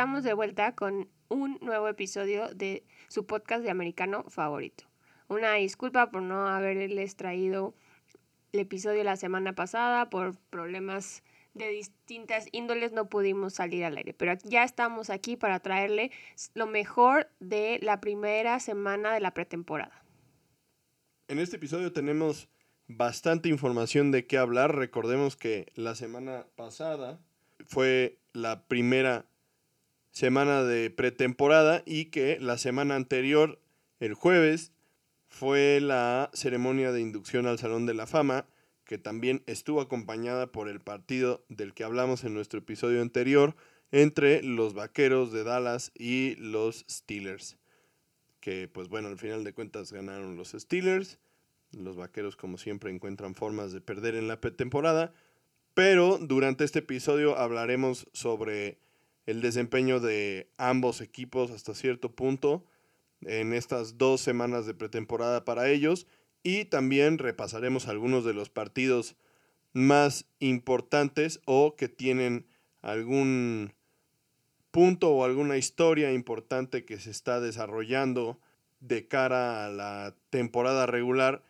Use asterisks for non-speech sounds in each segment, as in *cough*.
Estamos de vuelta con un nuevo episodio de su podcast de americano favorito. Una disculpa por no haberles traído el episodio la semana pasada por problemas de distintas índoles no pudimos salir al aire, pero ya estamos aquí para traerle lo mejor de la primera semana de la pretemporada. En este episodio tenemos bastante información de qué hablar. Recordemos que la semana pasada fue la primera semana de pretemporada y que la semana anterior, el jueves, fue la ceremonia de inducción al Salón de la Fama que también estuvo acompañada por el partido del que hablamos en nuestro episodio anterior entre los Vaqueros de Dallas y los Steelers. Que pues bueno, al final de cuentas ganaron los Steelers. Los Vaqueros como siempre encuentran formas de perder en la pretemporada. Pero durante este episodio hablaremos sobre el desempeño de ambos equipos hasta cierto punto en estas dos semanas de pretemporada para ellos y también repasaremos algunos de los partidos más importantes o que tienen algún punto o alguna historia importante que se está desarrollando de cara a la temporada regular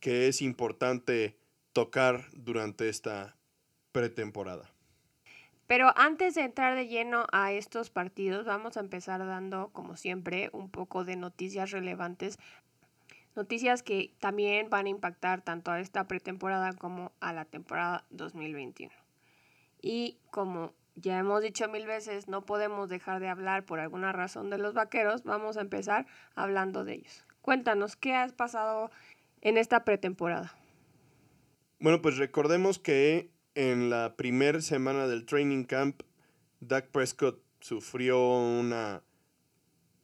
que es importante tocar durante esta pretemporada. Pero antes de entrar de lleno a estos partidos, vamos a empezar dando, como siempre, un poco de noticias relevantes Noticias que también van a impactar tanto a esta pretemporada como a la temporada 2021. Y como ya hemos dicho mil veces, no podemos dejar de hablar por alguna razón de los vaqueros, vamos a empezar hablando de ellos. Cuéntanos, ¿qué has pasado en esta pretemporada? Bueno, pues recordemos que en la primera semana del training camp, Doug Prescott sufrió una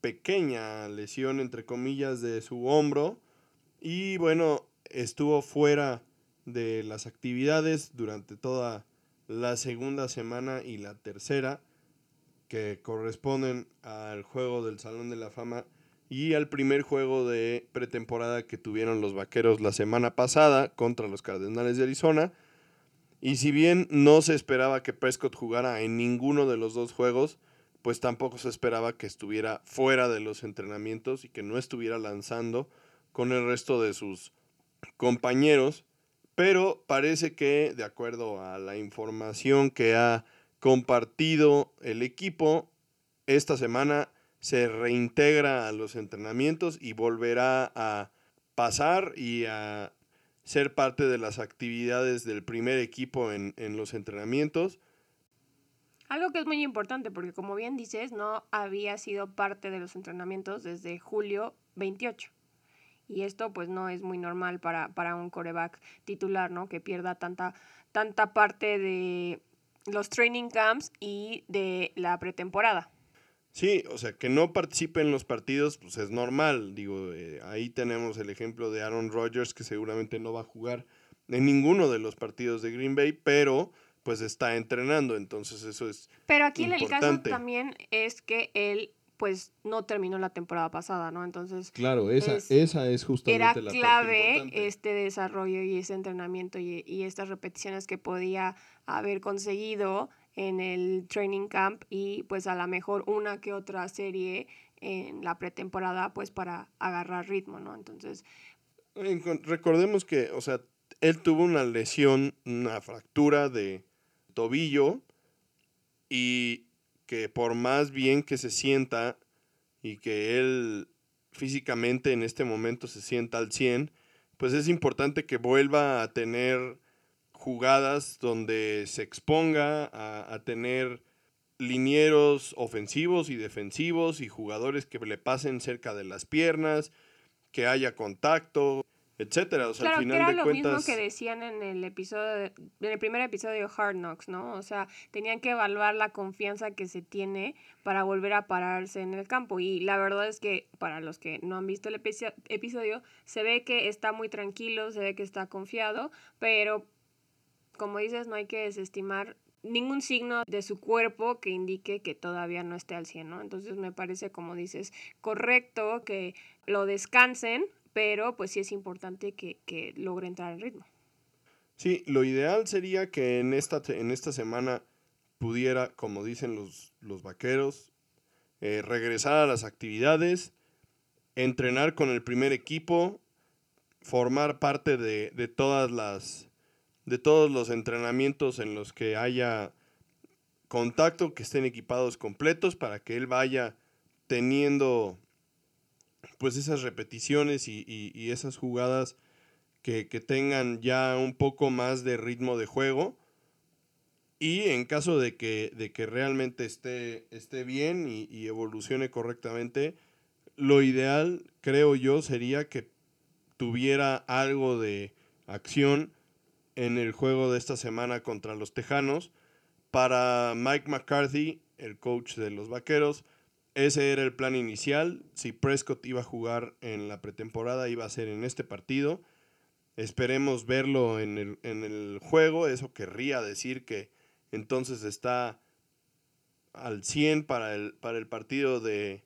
pequeña lesión, entre comillas, de su hombro. Y bueno, estuvo fuera de las actividades durante toda la segunda semana y la tercera, que corresponden al juego del Salón de la Fama y al primer juego de pretemporada que tuvieron los Vaqueros la semana pasada contra los Cardenales de Arizona. Y si bien no se esperaba que Prescott jugara en ninguno de los dos juegos, pues tampoco se esperaba que estuviera fuera de los entrenamientos y que no estuviera lanzando con el resto de sus compañeros, pero parece que, de acuerdo a la información que ha compartido el equipo, esta semana se reintegra a los entrenamientos y volverá a pasar y a ser parte de las actividades del primer equipo en, en los entrenamientos algo que es muy importante porque como bien dices, no había sido parte de los entrenamientos desde julio 28. Y esto pues no es muy normal para, para un coreback titular, ¿no? Que pierda tanta, tanta parte de los training camps y de la pretemporada. Sí, o sea, que no participe en los partidos, pues es normal. Digo, eh, ahí tenemos el ejemplo de Aaron Rodgers, que seguramente no va a jugar en ninguno de los partidos de Green Bay, pero pues está entrenando, entonces eso es Pero aquí el caso también es que él pues no terminó la temporada pasada, ¿no? Entonces Claro, esa es, esa es justamente era clave este desarrollo y ese entrenamiento y, y estas repeticiones que podía haber conseguido en el training camp y pues a lo mejor una que otra serie en la pretemporada pues para agarrar ritmo, ¿no? Entonces recordemos que, o sea, él tuvo una lesión, una fractura de tobillo y que por más bien que se sienta y que él físicamente en este momento se sienta al 100, pues es importante que vuelva a tener jugadas donde se exponga a, a tener linieros ofensivos y defensivos y jugadores que le pasen cerca de las piernas, que haya contacto, etcétera. O sea, al final que era lo mismo que decían en el episodio, en el primer episodio de Hard Knocks, ¿no? O sea, tenían que evaluar la confianza que se tiene para volver a pararse en el campo. Y la verdad es que, para los que no han visto el episodio, se ve que está muy tranquilo, se ve que está confiado, pero como dices, no hay que desestimar ningún signo de su cuerpo que indique que todavía no esté al 100, ¿no? Entonces me parece, como dices, correcto que lo descansen pero pues sí es importante que, que logre entrar en ritmo. Sí, lo ideal sería que en esta, en esta semana pudiera, como dicen los, los vaqueros, eh, regresar a las actividades, entrenar con el primer equipo, formar parte de, de, todas las de todos los entrenamientos en los que haya contacto, que estén equipados completos para que él vaya teniendo pues esas repeticiones y, y, esas jugadas que, que, tengan ya un poco más de ritmo de juego. Y en caso de que, de que realmente esté, esté bien y, y evolucione correctamente, lo ideal, creo yo, sería que tuviera algo de acción en el juego de esta semana contra los Tejanos. Para Mike McCarthy, el coach de los Vaqueros, ese era el plan inicial. Si Prescott iba a jugar en la pretemporada, iba a ser en este partido. Esperemos verlo en el, en el juego. Eso querría decir que entonces está al 100 para el, para el partido de,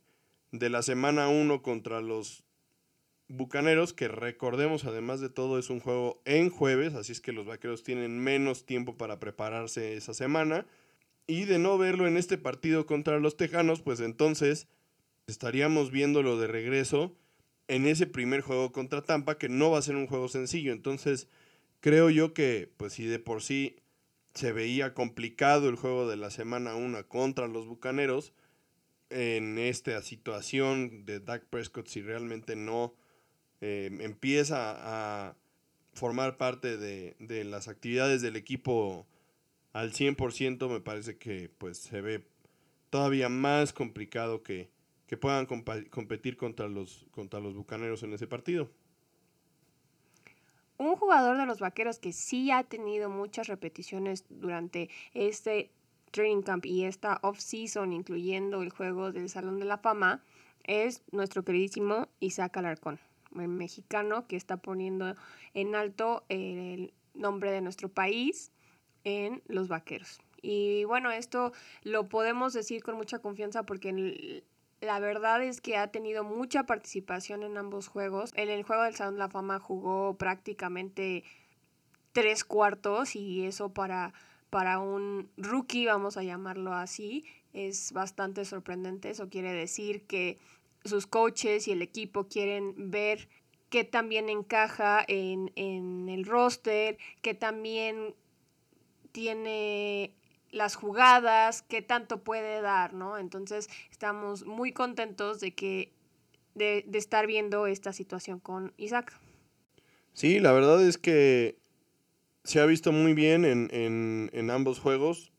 de la semana 1 contra los Bucaneros, que recordemos además de todo es un juego en jueves, así es que los Vaqueros tienen menos tiempo para prepararse esa semana. Y de no verlo en este partido contra los Tejanos, pues entonces estaríamos viéndolo de regreso en ese primer juego contra Tampa, que no va a ser un juego sencillo. Entonces, creo yo que, pues si de por sí se veía complicado el juego de la semana 1 contra los Bucaneros, en esta situación de Dak Prescott, si realmente no eh, empieza a formar parte de, de las actividades del equipo al 100%, me parece que pues se ve todavía más complicado que, que puedan competir contra los, contra los Bucaneros en ese partido. Un jugador de los Vaqueros que sí ha tenido muchas repeticiones durante este training camp y esta off-season, incluyendo el juego del Salón de la Fama, es nuestro queridísimo Isaac Alarcón, mexicano que está poniendo en alto el nombre de nuestro país en los vaqueros. Y bueno, esto lo podemos decir con mucha confianza porque la verdad es que ha tenido mucha participación en ambos juegos. En el juego del Salón de la Fama jugó prácticamente tres cuartos y eso para, para un rookie, vamos a llamarlo así, es bastante sorprendente. Eso quiere decir que sus coaches y el equipo quieren ver que también encaja en, en el roster, que también tiene las jugadas, qué tanto puede dar, ¿no? Entonces estamos muy contentos de que de, estar viendo esta situación con Isaac. Sí, la verdad es que se ha visto muy bien en, ambos juegos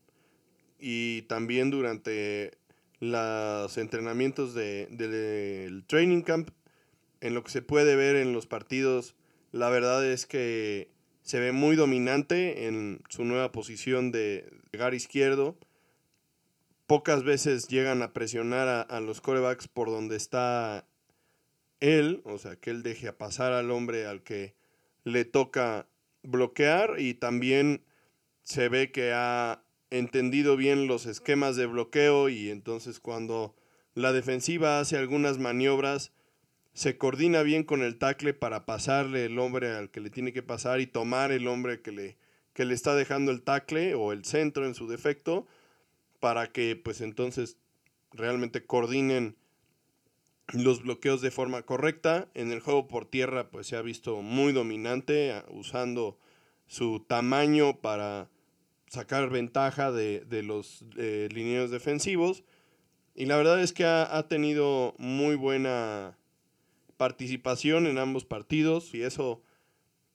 y también durante los entrenamientos del training camp, en lo que se puede ver en los partidos, la verdad es que se ve muy dominante en su nueva posición de llegar izquierdo. Pocas veces llegan a presionar a, los corebacks por donde está él, o sea, que él deje a pasar al hombre al que le toca bloquear y también se ve que ha entendido bien los esquemas de bloqueo y entonces cuando la defensiva hace algunas maniobras, se coordina bien con el tackle para pasarle el hombre al que le tiene que pasar y tomar el hombre que le, que le está dejando el tackle o el centro en su defecto para que pues entonces realmente coordinen los bloqueos de forma correcta. En el juego por tierra pues se ha visto muy dominante usando su tamaño para sacar ventaja de, los eh, defensivos. Y la verdad es que ha, ha tenido muy buena participación en ambos partidos y eso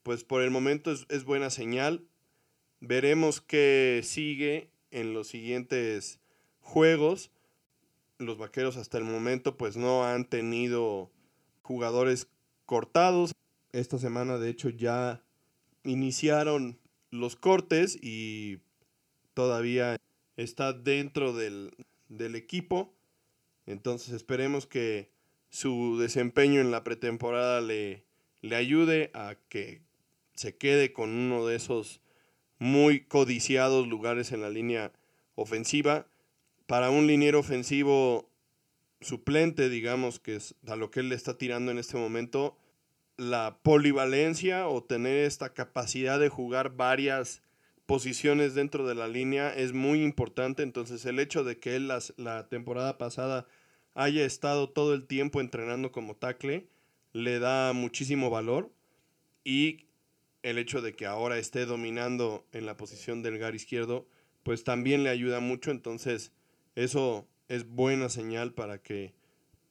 pues por el momento es, buena señal. Veremos qué sigue en los siguientes juegos. Los vaqueros hasta el momento pues no han tenido jugadores cortados. Esta semana de hecho ya iniciaron los cortes y todavía está dentro del, del equipo. Entonces esperemos que su desempeño en la pretemporada le, le ayude a que se quede con uno de esos muy codiciados lugares en la línea ofensiva. Para un liniero ofensivo suplente, digamos, que es a lo que él le está tirando en este momento, la polivalencia o tener esta capacidad de jugar varias posiciones dentro de la línea es muy importante. Entonces el hecho de que él las, la temporada pasada haya estado todo el tiempo entrenando como tackle le da muchísimo valor. Y el hecho de que ahora esté dominando en la posición del gar izquierdo, pues también le ayuda mucho. Entonces eso es buena señal para que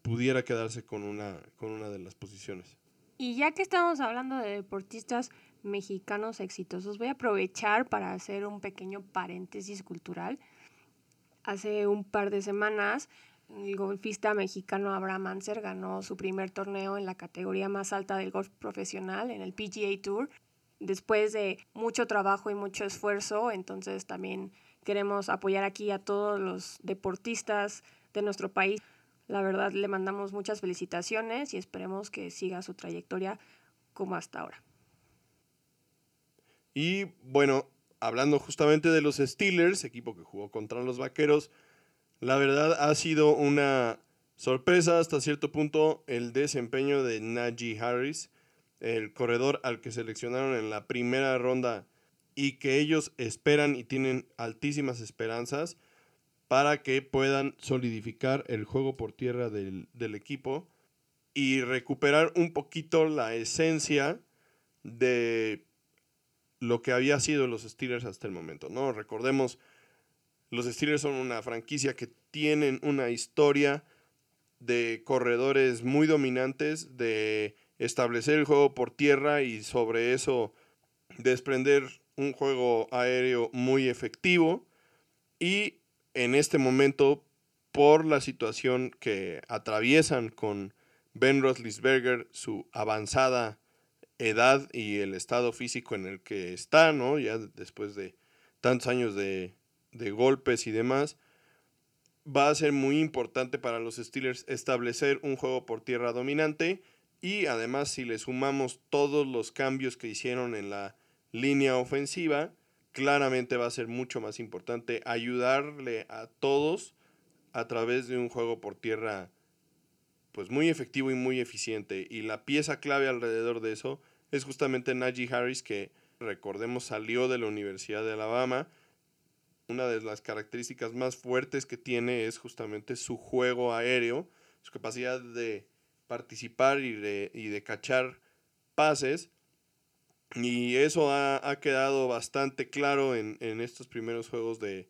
pudiera quedarse con una, con una de las posiciones. Y ya que estamos hablando de deportistas mexicanos exitosos, voy a aprovechar para hacer un pequeño paréntesis cultural. Hace un par de semanas, el golfista mexicano Abraham Anser ganó su primer torneo en la categoría más alta del golf profesional, en el PGA Tour, después de mucho trabajo y mucho esfuerzo. Entonces también queremos apoyar aquí a todos los deportistas de nuestro país. La verdad le mandamos muchas felicitaciones y esperemos que siga su trayectoria como hasta ahora. Y bueno, hablando justamente de los Steelers, equipo que jugó contra los Vaqueros, la verdad ha sido una sorpresa hasta cierto punto el desempeño de Najee Harris, el corredor al que seleccionaron en la primera ronda y que ellos esperan y tienen altísimas esperanzas para que puedan solidificar el juego por tierra del, equipo y recuperar un poquito la esencia de lo que había sido los Steelers hasta el momento, ¿no? Recordemos, los Steelers son una franquicia que tienen una historia de corredores muy dominantes, de establecer el juego por tierra y sobre eso desprender un juego aéreo muy efectivo. Y en este momento, por la situación que atraviesan con Ben Roethlisberger, su avanzada edad y el estado físico en el que está, ¿no? Ya después de tantos años de, de golpes y demás, va a ser muy importante para los Steelers establecer un juego por tierra dominante y además si le sumamos todos los cambios que hicieron en la línea ofensiva, claramente va a ser mucho más importante ayudarle a todos a través de un juego por tierra pues muy efectivo y muy eficiente. Y la pieza clave alrededor de eso es justamente Najee Harris, que recordemos salió de la Universidad de Alabama. Una de las características más fuertes que tiene es justamente su juego aéreo, su capacidad de participar y de, y de cachar pases y eso ha, quedado bastante claro en, estos primeros juegos de,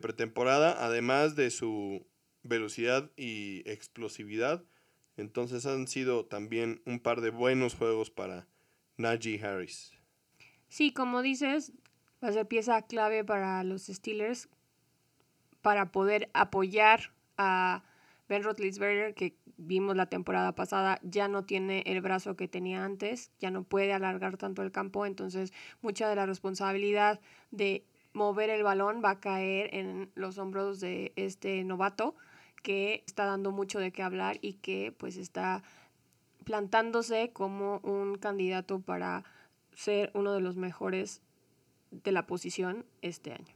pretemporada, además de su velocidad y explosividad. Entonces han sido también un par de buenos juegos para Najee Harris. Sí, como dices, va a ser pieza clave para los Steelers para poder apoyar a Ben Roethlisberger, que vimos la temporada pasada, ya no tiene el brazo que tenía antes, ya no puede alargar tanto el campo, entonces mucha de la responsabilidad de mover el balón va a caer en los hombros de este novato que está dando mucho de qué hablar y que pues está plantándose como un candidato para ser uno de los mejores de la posición este año.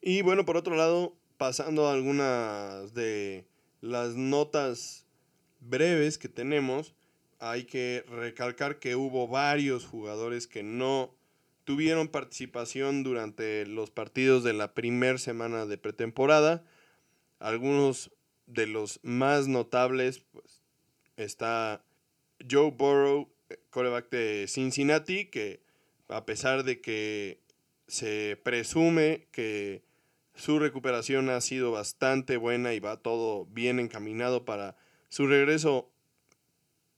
Y bueno, por otro lado, pasando a algunas de las notas breves que tenemos, hay que recalcar que hubo varios jugadores que no tuvieron participación durante los partidos de la primera semana de pretemporada. Algunos de los más notables, pues, está Joe Burrow, coreback de Cincinnati, que a pesar de que se presume que su recuperación ha sido bastante buena y va todo bien encaminado para su regreso,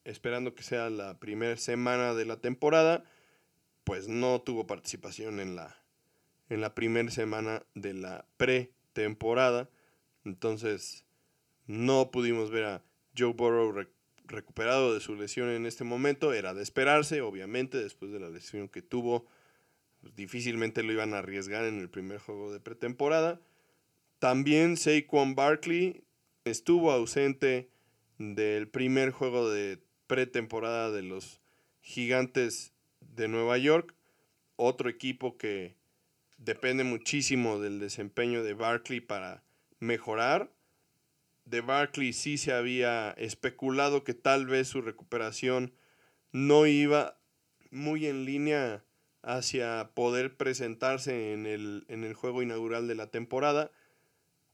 esperando que sea la primera semana de la temporada, pues no tuvo participación en la, en la primera semana de la pretemporada. Entonces no pudimos ver a Joe Burrow recuperado de su lesión en este momento. Era de esperarse, obviamente, después de la lesión que tuvo pues, difícilmente lo iban a arriesgar en el primer juego de pretemporada. También Saquon Barkley estuvo ausente del primer juego de pretemporada de los Gigantes de Nueva York, otro equipo que depende muchísimo del desempeño de Barkley para mejorar. De Barkley sí se había especulado que tal vez su recuperación no iba muy en línea hacia poder presentarse en el, en el juego inaugural de la temporada.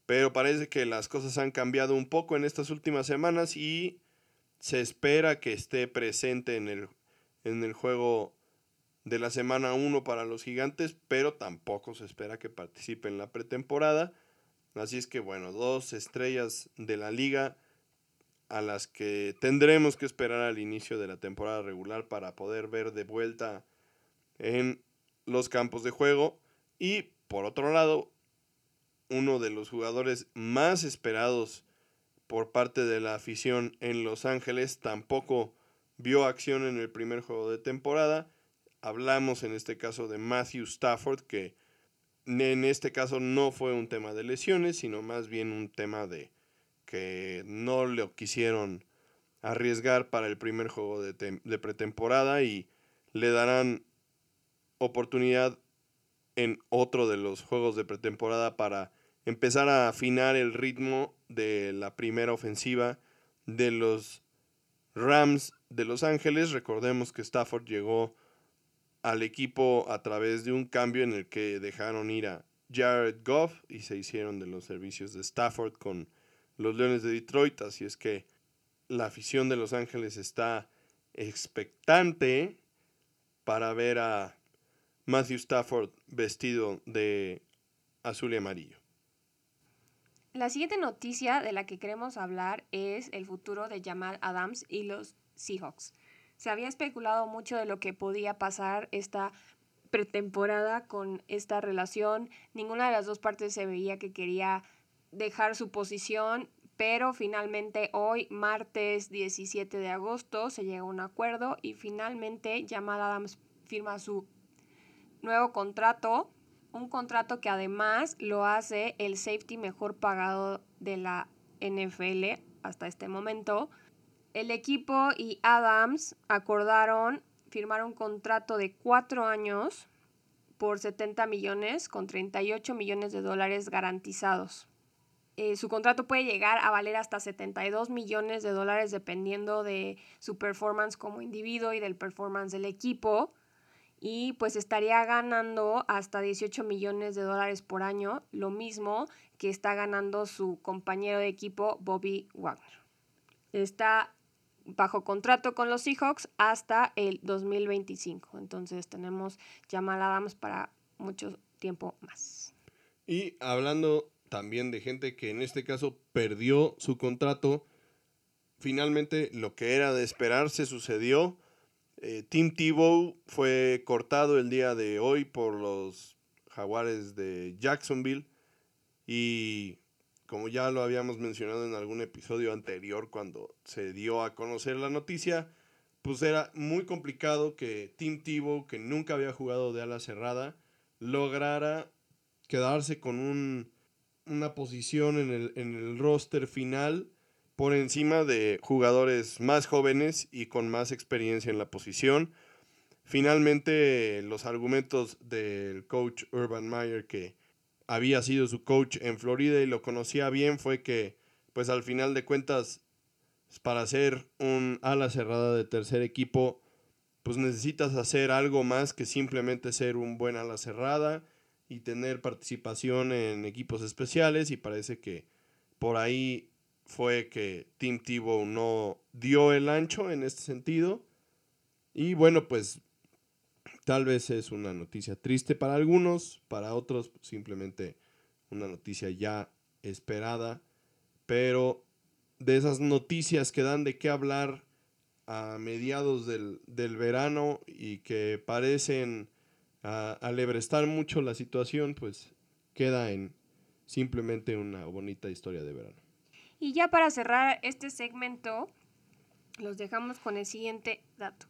Pero parece que las cosas han cambiado un poco en estas últimas semanas y se espera que esté presente en el, en el juego de la semana 1 para los gigantes, pero tampoco se espera que participe en la pretemporada. Así es que bueno, dos estrellas de la liga a las que tendremos que esperar al inicio de la temporada regular para poder ver de vuelta en los campos de juego. Y por otro lado, uno de los jugadores más esperados por parte de la afición en Los Ángeles tampoco vio acción en el primer juego de temporada. Hablamos en este caso de Matthew Stafford, que en este caso no fue un tema de lesiones, sino más bien un tema de que no le quisieron arriesgar para el primer juego de, de pretemporada y le darán oportunidad en otro de los juegos de pretemporada para empezar a afinar el ritmo de la primera ofensiva de los Rams de Los Ángeles. Recordemos que Stafford llegó al equipo a través de un cambio en el que dejaron ir a Jared Goff y se hicieron de los servicios de Stafford con los Leones de Detroit. Así es que la afición de Los Ángeles está expectante para ver a Matthew Stafford vestido de azul y amarillo. La siguiente noticia de la que queremos hablar es el futuro de Jamal Adams y los Seahawks. Se había especulado mucho de lo que podía pasar esta pretemporada con esta relación. Ninguna de las dos partes se veía que quería dejar su posición, pero finalmente hoy, martes 17 de agosto, se llega a un acuerdo y finalmente Jamal Adams firma su nuevo contrato un contrato que además lo hace el safety mejor pagado de la NFL hasta este momento. El equipo y Adams acordaron firmar un contrato de cuatro años por 70 millones con 38 millones de dólares garantizados. Eh, su contrato puede llegar a valer hasta 72 millones de dólares dependiendo de su performance como individuo y del performance del equipo y pues estaría ganando hasta 18 millones de dólares por año, lo mismo que está ganando su compañero de equipo Bobby Wagner. Está bajo contrato con los Seahawks hasta el 2025, entonces tenemos Jamal Adams para mucho tiempo más. Y hablando también de gente que en este caso perdió su contrato, finalmente lo que era de esperar se sucedió eh, Tim Tebow fue cortado el día de hoy por los jaguares de Jacksonville. Y como ya lo habíamos mencionado en algún episodio anterior cuando se dio a conocer la noticia, pues era muy complicado que Tim Tebow, que nunca había jugado de ala cerrada, lograra quedarse con un, una posición en el, en el roster final por encima de jugadores más jóvenes y con más experiencia en la posición. Finalmente, los argumentos del coach Urban Meyer, que había sido su coach en Florida y lo conocía bien, fue que, pues al final de cuentas, para ser un ala cerrada de tercer equipo, pues necesitas hacer algo más que simplemente ser un buen ala cerrada y tener participación en equipos especiales y parece que por ahí fue que Tim Tebow no dio el ancho en este sentido. Y bueno, pues tal vez es una noticia triste para algunos, para otros simplemente una noticia ya esperada, pero de esas noticias que dan de qué hablar a mediados del, verano y que parecen alebrestar mucho la situación, pues queda en simplemente una bonita historia de verano. Y ya para cerrar este segmento, los dejamos con el siguiente dato.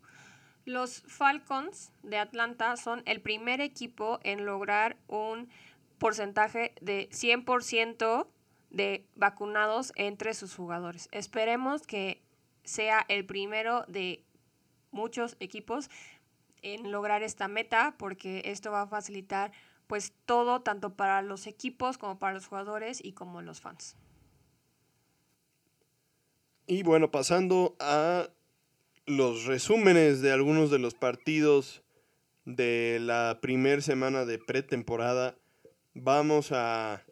Los Falcons de Atlanta son el primer equipo en lograr un porcentaje de 100% de vacunados entre sus jugadores. Esperemos que sea el primero de muchos equipos en lograr esta meta porque esto va a facilitar pues todo tanto para los equipos como para los jugadores y como los fans. Y bueno, pasando a los resúmenes de algunos de los partidos de la primera semana de pretemporada. Vamos a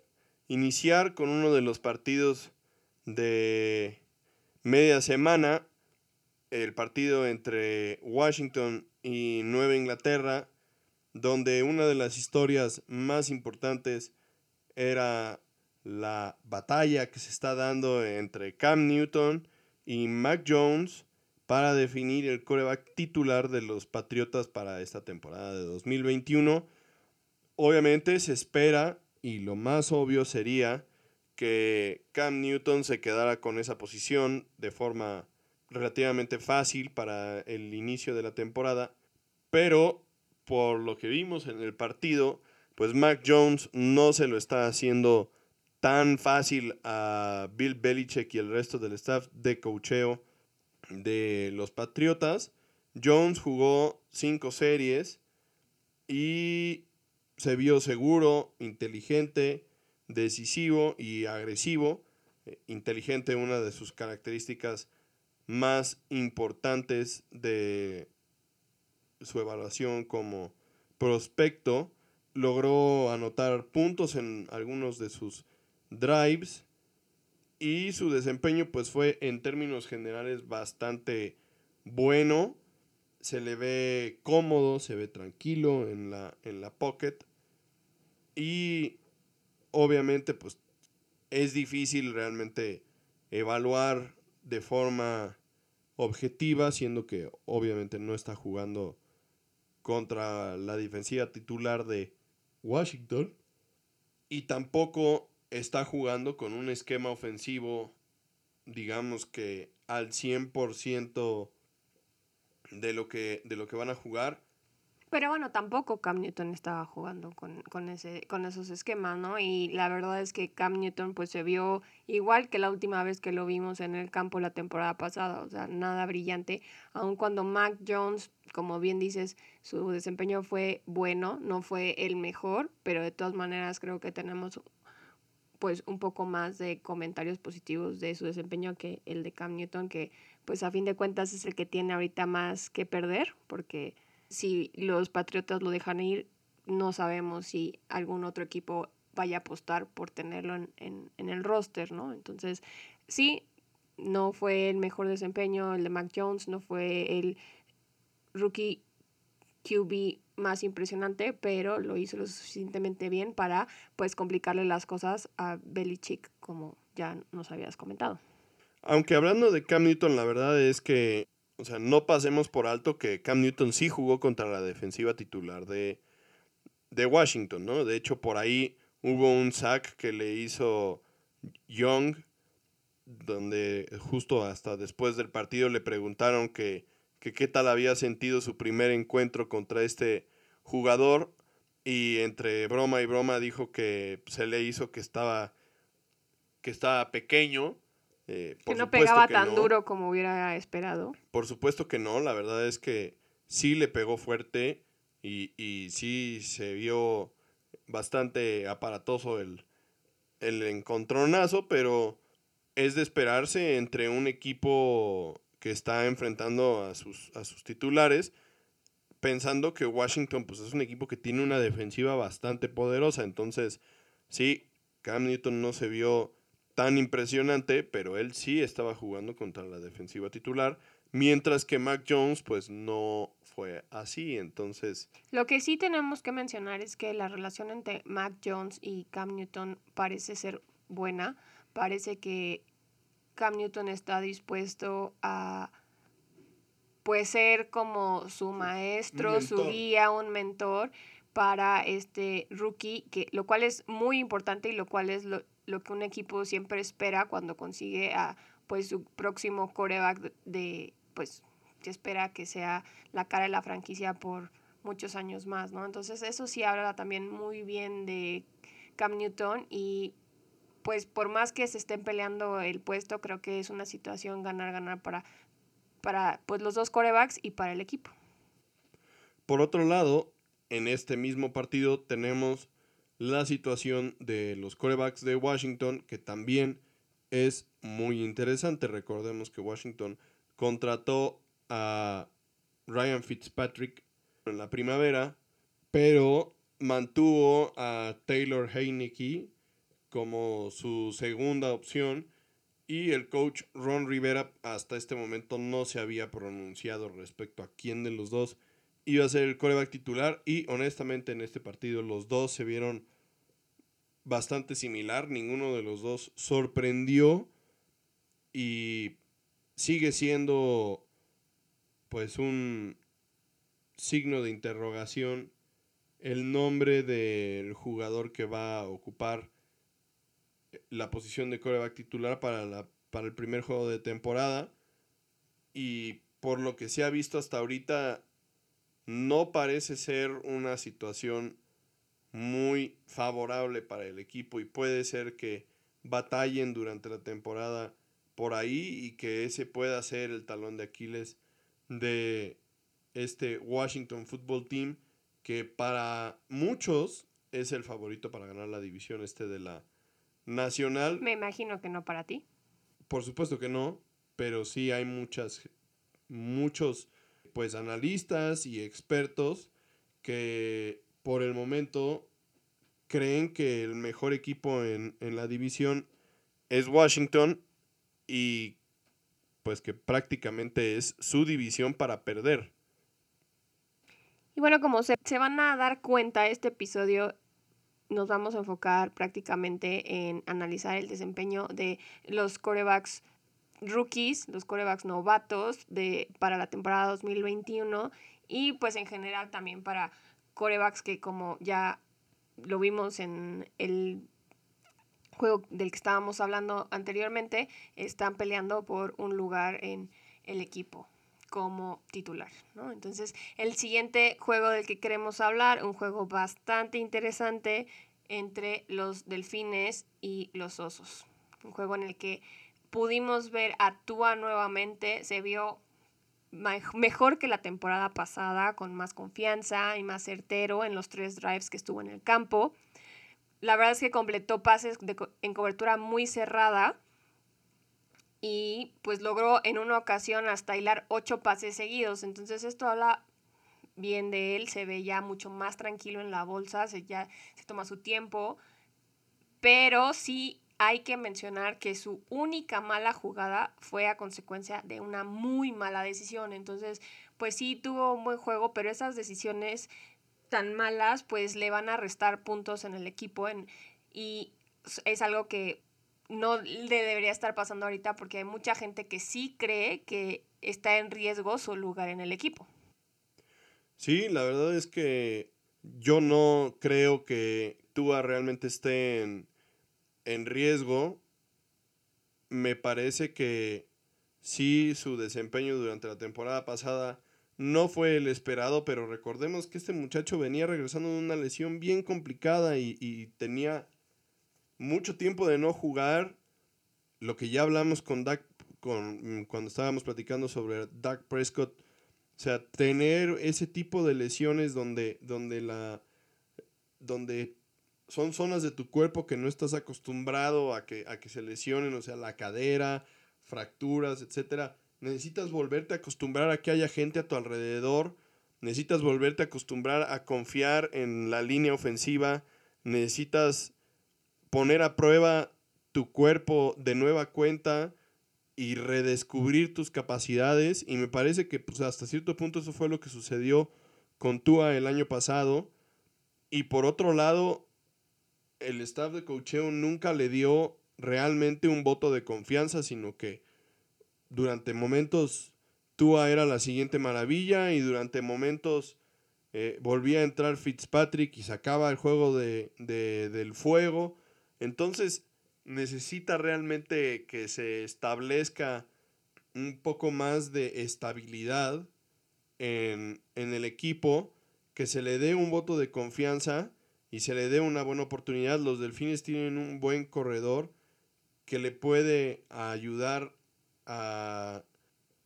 iniciar con uno de los partidos de media semana, el partido entre Washington y Nueva Inglaterra, donde una de las historias más importantes era la batalla que se está dando entre Cam Newton y Mac Jones para definir el coreback titular de los Patriotas para esta temporada de 2021. Obviamente se espera, y lo más obvio sería, que Cam Newton se quedara con esa posición de forma relativamente fácil para el inicio de la temporada, pero por lo que vimos en el partido, pues Mac Jones no se lo está haciendo tan fácil a Bill Belichick y el resto del staff de cocheo de los Patriotas. Jones jugó cinco series y se vio seguro, inteligente, decisivo y agresivo. Inteligente, una de sus características más importantes de su evaluación como prospecto. Logró anotar puntos en algunos de sus drives y su desempeño pues fue en términos generales bastante bueno. Se le ve cómodo, se ve tranquilo en la, en la pocket. Y obviamente pues es difícil realmente evaluar de forma objetiva, siendo que obviamente no está jugando contra la defensiva titular de Washington. Y tampoco está jugando con un esquema ofensivo, digamos que al 100% de lo que, de lo que van a jugar. Pero bueno, tampoco Cam Newton estaba jugando con, ese, con esos esquemas, ¿no? Y la verdad es que Cam Newton pues se vio igual que la última vez que lo vimos en el campo la temporada pasada, o sea, nada brillante, aun cuando Mac Jones, como bien dices, su desempeño fue bueno, no fue el mejor, pero de todas maneras creo que tenemos pues un poco más de comentarios positivos de su desempeño que el de Cam Newton, que pues a fin de cuentas es el que tiene ahorita más que perder, porque si los Patriotas lo dejan ir, no sabemos si algún otro equipo vaya a apostar por tenerlo en, en, en el roster, ¿no? Entonces, sí, no fue el mejor desempeño el de Mac Jones, no fue el rookie QB más impresionante, pero lo hizo lo suficientemente bien para pues complicarle las cosas a Belichick, como ya nos habías comentado. Aunque hablando de Cam Newton, la verdad es que, o sea, no pasemos por alto que Cam Newton sí jugó contra la defensiva titular de, de Washington, ¿no? De hecho, por ahí hubo un sack que le hizo Young, donde justo hasta después del partido le preguntaron que que qué tal había sentido su primer encuentro contra este jugador y entre broma y broma dijo que se le hizo que estaba que estaba pequeño eh, que no pegaba tan duro como hubiera esperado. Por supuesto que no la verdad es que sí le pegó fuerte y, y sí se vio bastante aparatoso el, el encontronazo pero es de esperarse entre un equipo que está enfrentando a sus, a sus titulares, pensando que Washington pues, es un equipo que tiene una defensiva bastante poderosa. Entonces, sí, Cam Newton no se vio tan impresionante, pero él sí estaba jugando contra la defensiva titular, mientras que Mac Jones pues no fue así, entonces... Lo que sí tenemos que mencionar es que la relación entre Mac Jones y Cam Newton parece ser buena, parece que Cam Newton está dispuesto a pues ser como su maestro, su guía, un mentor para este rookie, que, lo cual es muy importante y lo cual es lo, que un equipo siempre espera cuando consigue a pues su próximo coreback de, pues se espera que sea la cara de la franquicia por muchos años más, ¿no? Entonces eso sí habla también muy bien de Cam Newton y pues por más que se estén peleando el puesto, creo que es una situación ganar-ganar para, para pues, los dos corebacks y para el equipo. Por otro lado, en este mismo partido tenemos la situación de los corebacks de Washington, que también es muy interesante. Recordemos que Washington contrató a Ryan Fitzpatrick en la primavera, pero mantuvo a Taylor Heineke como su segunda opción y el coach Ron Rivera hasta este momento no se había pronunciado respecto a quién de los dos iba a ser el coreback titular y honestamente en este partido los dos se vieron bastante similar, ninguno de los dos sorprendió y sigue siendo pues un signo de interrogación el nombre del jugador que va a ocupar la posición de coreback titular para, la, para el primer juego de temporada. Y por lo que se ha visto hasta ahorita no parece ser una situación muy favorable para el equipo y puede ser que batallen durante la temporada por ahí y que ese pueda ser el talón de Aquiles de este Washington Football Team que para muchos es el favorito para ganar la división este de la Nacional. Me imagino que no para ti. Por supuesto que no, pero sí hay muchas muchos pues analistas y expertos que por el momento creen que el mejor equipo en, en la división es Washington y pues que prácticamente es su división para perder. Y bueno, como se, se van a dar cuenta, este episodio nos vamos a enfocar prácticamente en analizar el desempeño de los corebacks rookies, los corebacks novatos de, para la temporada 2021 y pues en general también para corebacks que como ya lo vimos en el juego del que estábamos hablando anteriormente, están peleando por un lugar en el equipo como titular, ¿no? Entonces, el siguiente juego del que queremos hablar, un juego bastante interesante entre los delfines y los osos. Un juego en el que pudimos ver a nuevamente, se vio mejor que la temporada pasada, con más confianza y más certero en los tres drives que estuvo en el campo. La verdad es que completó pases en cobertura muy cerrada y pues logró en una ocasión hasta hilar ocho pases seguidos. Entonces esto habla bien de él, se ve ya mucho más tranquilo en la bolsa, se, ya se toma su tiempo, pero sí hay que mencionar que su única mala jugada fue a consecuencia de una muy mala decisión. Entonces, pues sí tuvo un buen juego, pero esas decisiones tan malas, pues le van a restar puntos en el equipo en, y es algo que no le debería estar pasando ahorita porque hay mucha gente que sí cree que está en riesgo su lugar en el equipo. Sí, la verdad es que yo no creo que Tua realmente esté en, en riesgo. Me parece que sí, su desempeño durante la temporada pasada no fue el esperado, pero recordemos que este muchacho venía regresando de una lesión bien complicada y, y tenía mucho tiempo de no jugar. Lo que ya hablamos con Dak, con, mm, cuando estábamos platicando sobre Dak Prescott. O sea, tener ese tipo de lesiones donde, donde, la, donde son zonas de tu cuerpo que no estás acostumbrado a que, a que se lesionen, o sea, la cadera, fracturas, etcétera. Necesitas volverte a acostumbrar a que haya gente a tu alrededor. Necesitas volverte a acostumbrar a confiar en la línea ofensiva. Necesitas poner a prueba tu cuerpo de nueva cuenta y redescubrir tus capacidades. Y me parece que pues, hasta cierto punto eso fue lo que sucedió con Tua el año pasado. Y por otro lado, el staff de cocheo nunca le dio realmente un voto de confianza, sino que durante momentos Tua era la siguiente maravilla y durante momentos eh, volvía a entrar Fitzpatrick y sacaba el juego de, del fuego. Entonces, necesita realmente que se establezca un poco más de estabilidad en, el equipo, que se le dé un voto de confianza y se le dé una buena oportunidad. Los delfines tienen un buen corredor que le puede ayudar a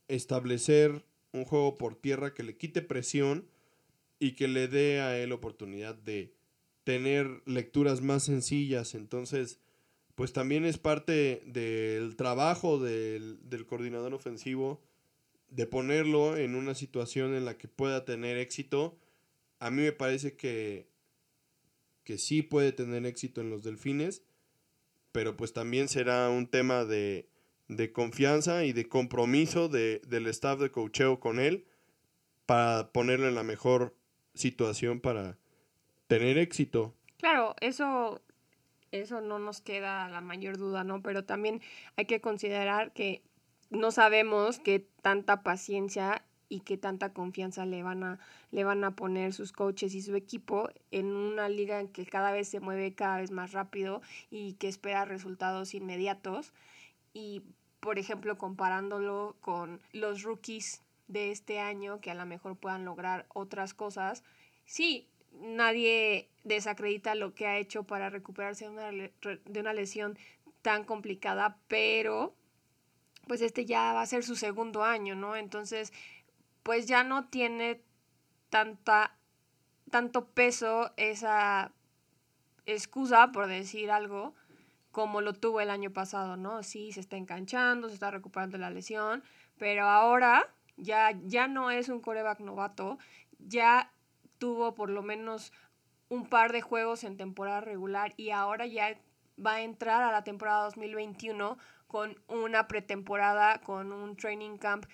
establecer un juego por tierra que le quite presión y que le dé a él oportunidad de tener lecturas más sencillas. Entonces, pues también es parte del trabajo del, coordinador ofensivo de ponerlo en una situación en la que pueda tener éxito A mí me parece que, que sí puede tener éxito en los Delfines, pero pues también será un tema de, de confianza y de compromiso de, del staff de cocheo con él para ponerlo en la mejor situación para tener éxito. Claro, eso, eso no nos queda la mayor duda, ¿no? Pero también hay que considerar que no sabemos qué tanta paciencia y qué tanta confianza le van a le van a poner sus coaches y su equipo en una liga en que cada vez se mueve cada vez más rápido y que espera resultados inmediatos y por ejemplo comparándolo con los rookies de este año que a lo mejor puedan lograr otras cosas sí nadie desacredita lo que ha hecho para recuperarse de una, de una lesión tan complicada pero pues este ya va a ser su segundo año, ¿no? Entonces, pues ya no tiene tanta, tanto peso esa excusa, por decir algo, como lo tuvo el año pasado, ¿no? Sí, se está enganchando, se está recuperando la lesión, pero ahora ya, ya no es un coreback novato, ya tuvo por lo menos un par de juegos en temporada regular y ahora ya va a entrar a la temporada 2021 con una pretemporada, con un training camp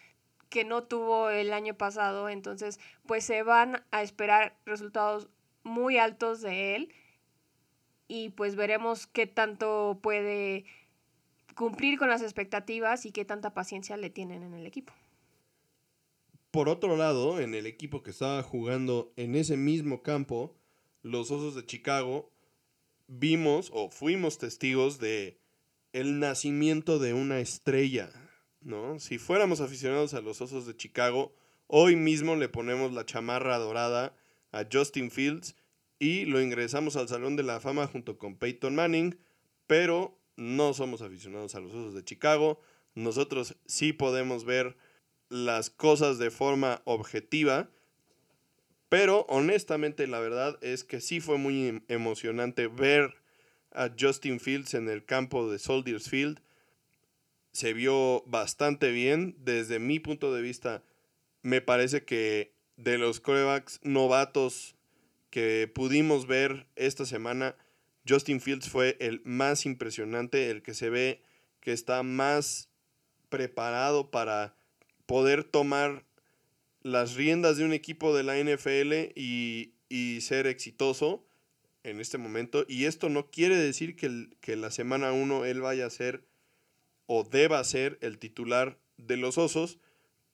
que no tuvo el año pasado, entonces pues se van a esperar resultados muy altos de él y pues veremos qué tanto puede cumplir con las expectativas y qué tanta paciencia le tienen en el equipo. Por otro lado, en el equipo que estaba jugando en ese mismo campo, los Osos de Chicago, vimos o fuimos testigos de el nacimiento de una estrella, ¿no? Si fuéramos aficionados a los Osos de Chicago, hoy mismo le ponemos la chamarra dorada a Justin Fields y lo ingresamos al Salón de la Fama junto con Peyton Manning, pero no somos aficionados a los Osos de Chicago. Nosotros sí podemos ver las cosas de forma objetiva, pero honestamente la verdad es que sí fue muy emocionante ver a Justin Fields en el campo de Soldiers Field. Se vio bastante bien. Desde mi punto de vista, me parece que de los corebacks novatos que pudimos ver esta semana, Justin Fields fue el más impresionante, el que se ve que está más preparado para poder tomar las riendas de un equipo de la NFL y, y ser exitoso en este momento. Y esto no quiere decir que, que la semana 1 él vaya a ser o deba ser el titular de los Osos,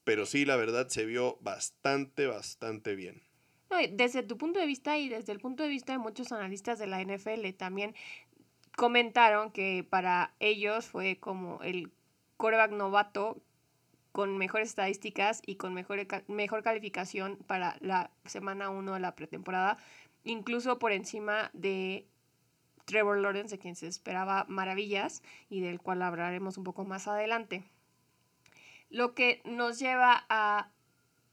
pero sí, la verdad, se vio bastante, bastante bien. desde tu punto de vista y desde el punto de vista de muchos analistas de la NFL también comentaron que para ellos fue como el coreback novato con mejores estadísticas y con mejor, mejor calificación para la semana 1 de la pretemporada incluso por encima de Trevor Lawrence, de quien se esperaba maravillas y del cual hablaremos un poco más adelante. Lo que nos lleva a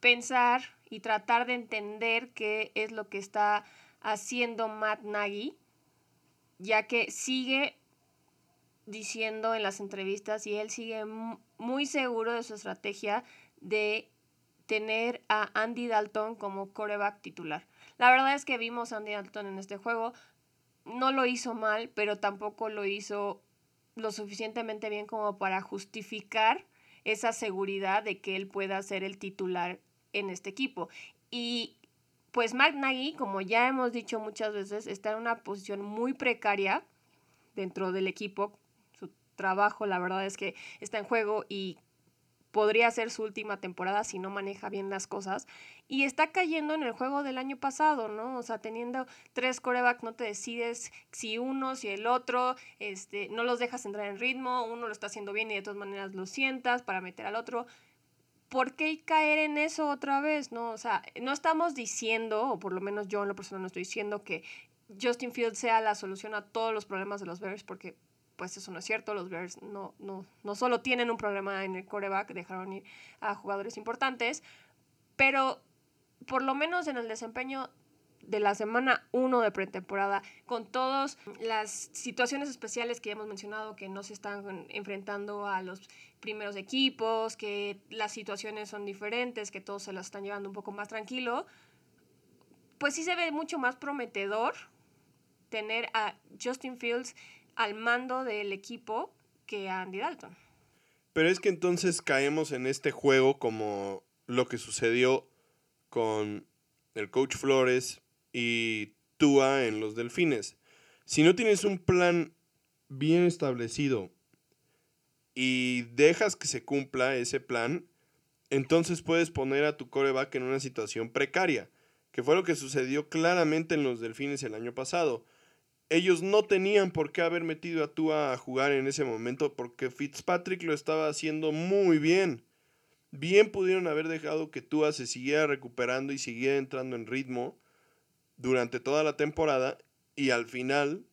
pensar y tratar de entender qué es lo que está haciendo Matt Nagy, ya que sigue diciendo en las entrevistas y él sigue muy seguro de su estrategia de tener a Andy Dalton como coreback titular. La verdad es que vimos a Andy Dalton en este juego. No lo hizo mal, pero tampoco lo hizo lo suficientemente bien como para justificar esa seguridad de que él pueda ser el titular en este equipo. Y pues Matt como ya hemos dicho muchas veces, está en una posición muy precaria dentro del equipo. Trabajo, la verdad es que está en juego y podría ser su última temporada si no maneja bien las cosas. Y está cayendo en el juego del año pasado, ¿no? O sea, teniendo tres corebacks, no te decides si uno, si el otro, este, no los dejas entrar en ritmo, uno lo está haciendo bien y de todas maneras lo sientas para meter al otro. ¿Por qué caer en eso otra vez? No, o sea, no estamos diciendo, o por lo menos yo en lo personal no estoy diciendo que Justin Fields sea la solución a todos los problemas de los Bears, porque pues eso no es cierto. Los Bears no, no, no solo tienen un problema en el coreback, dejaron ir a jugadores importantes, pero por lo menos en el desempeño de la semana 1 de pretemporada, con todas las situaciones especiales que hemos mencionado, que no se están enfrentando a los primeros equipos, que las situaciones son diferentes, que todos se las están llevando un poco más tranquilo, pues sí se ve mucho más prometedor tener a Justin Fields al mando del equipo que a Andy Dalton. Pero es que entonces caemos en este juego como lo que sucedió con el coach Flores y Tua en los Delfines. Si no tienes un plan bien establecido y dejas que se cumpla ese plan, entonces puedes poner a tu coreback en una situación precaria, que fue lo que sucedió claramente en los Delfines el año pasado. Ellos no tenían por qué haber metido a Tua a jugar en ese momento porque Fitzpatrick lo estaba haciendo muy bien. Bien pudieron haber dejado que Tua se siguiera recuperando y siguiera entrando en ritmo durante toda la temporada y al final,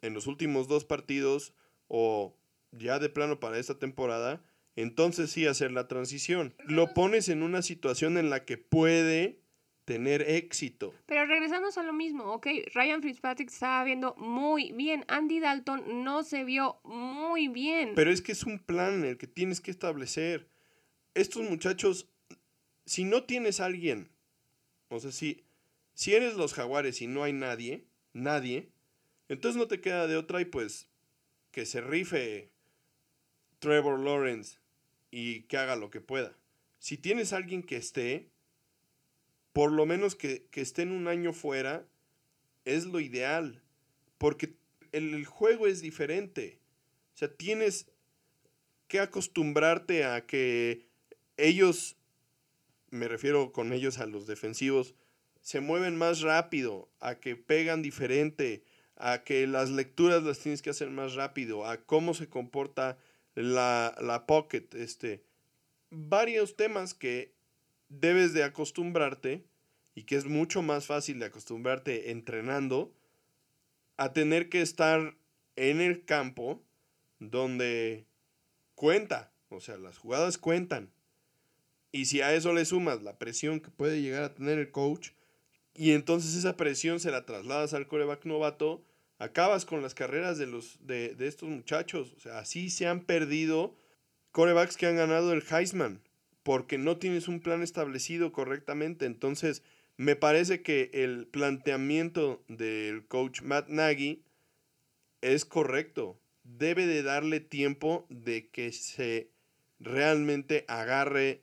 en los últimos dos partidos o ya de plano para esta temporada, entonces sí hacer la transición. Lo pones en una situación en la que puede tener éxito. Pero regresamos a lo mismo, ¿ok? Ryan Fitzpatrick estaba viendo muy bien. Andy Dalton no se vio muy bien. Pero es que es un plan en el que tienes que establecer. Estos muchachos, si no tienes a alguien, o sea, si, si eres los jaguares y no hay nadie, nadie, entonces no te queda de otra y pues que se rife Trevor Lawrence y que haga lo que pueda. Si tienes a alguien que esté, por lo menos que, que esté en un año fuera, es lo ideal. Porque el, el juego es diferente. O sea, tienes que acostumbrarte a que ellos, me refiero con ellos a los defensivos, se mueven más rápido, a que pegan diferente, a que las lecturas las tienes que hacer más rápido, a cómo se comporta la, la pocket, este, varios temas que debes de acostumbrarte y que es mucho más fácil de acostumbrarte entrenando a tener que estar en el campo donde cuenta, o sea, las jugadas cuentan. Y si a eso le sumas la presión que puede llegar a tener el coach, y entonces esa presión se la trasladas al coreback novato, acabas con las carreras de, los, de, de estos muchachos. O sea, así se han perdido corebacks que han ganado el Heisman, porque no tienes un plan establecido correctamente. Entonces, me parece que el planteamiento del coach Matt Nagy es correcto. Debe de darle tiempo de que se realmente agarre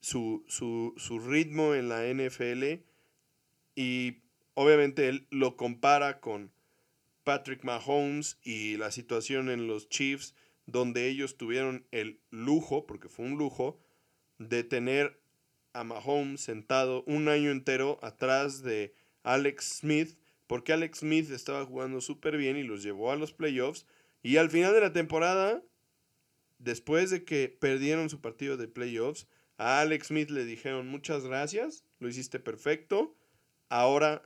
su, su, su ritmo en la NFL y obviamente él lo compara con Patrick Mahomes y la situación en los Chiefs, donde ellos tuvieron el lujo, porque fue un lujo, de tener a Mahomes sentado un año entero atrás de Alex Smith, porque Alex Smith estaba jugando súper bien y los llevó a los playoffs. Y al final de la temporada, después de que perdieron su partido de playoffs, a Alex Smith le dijeron muchas gracias, lo hiciste perfecto, ahora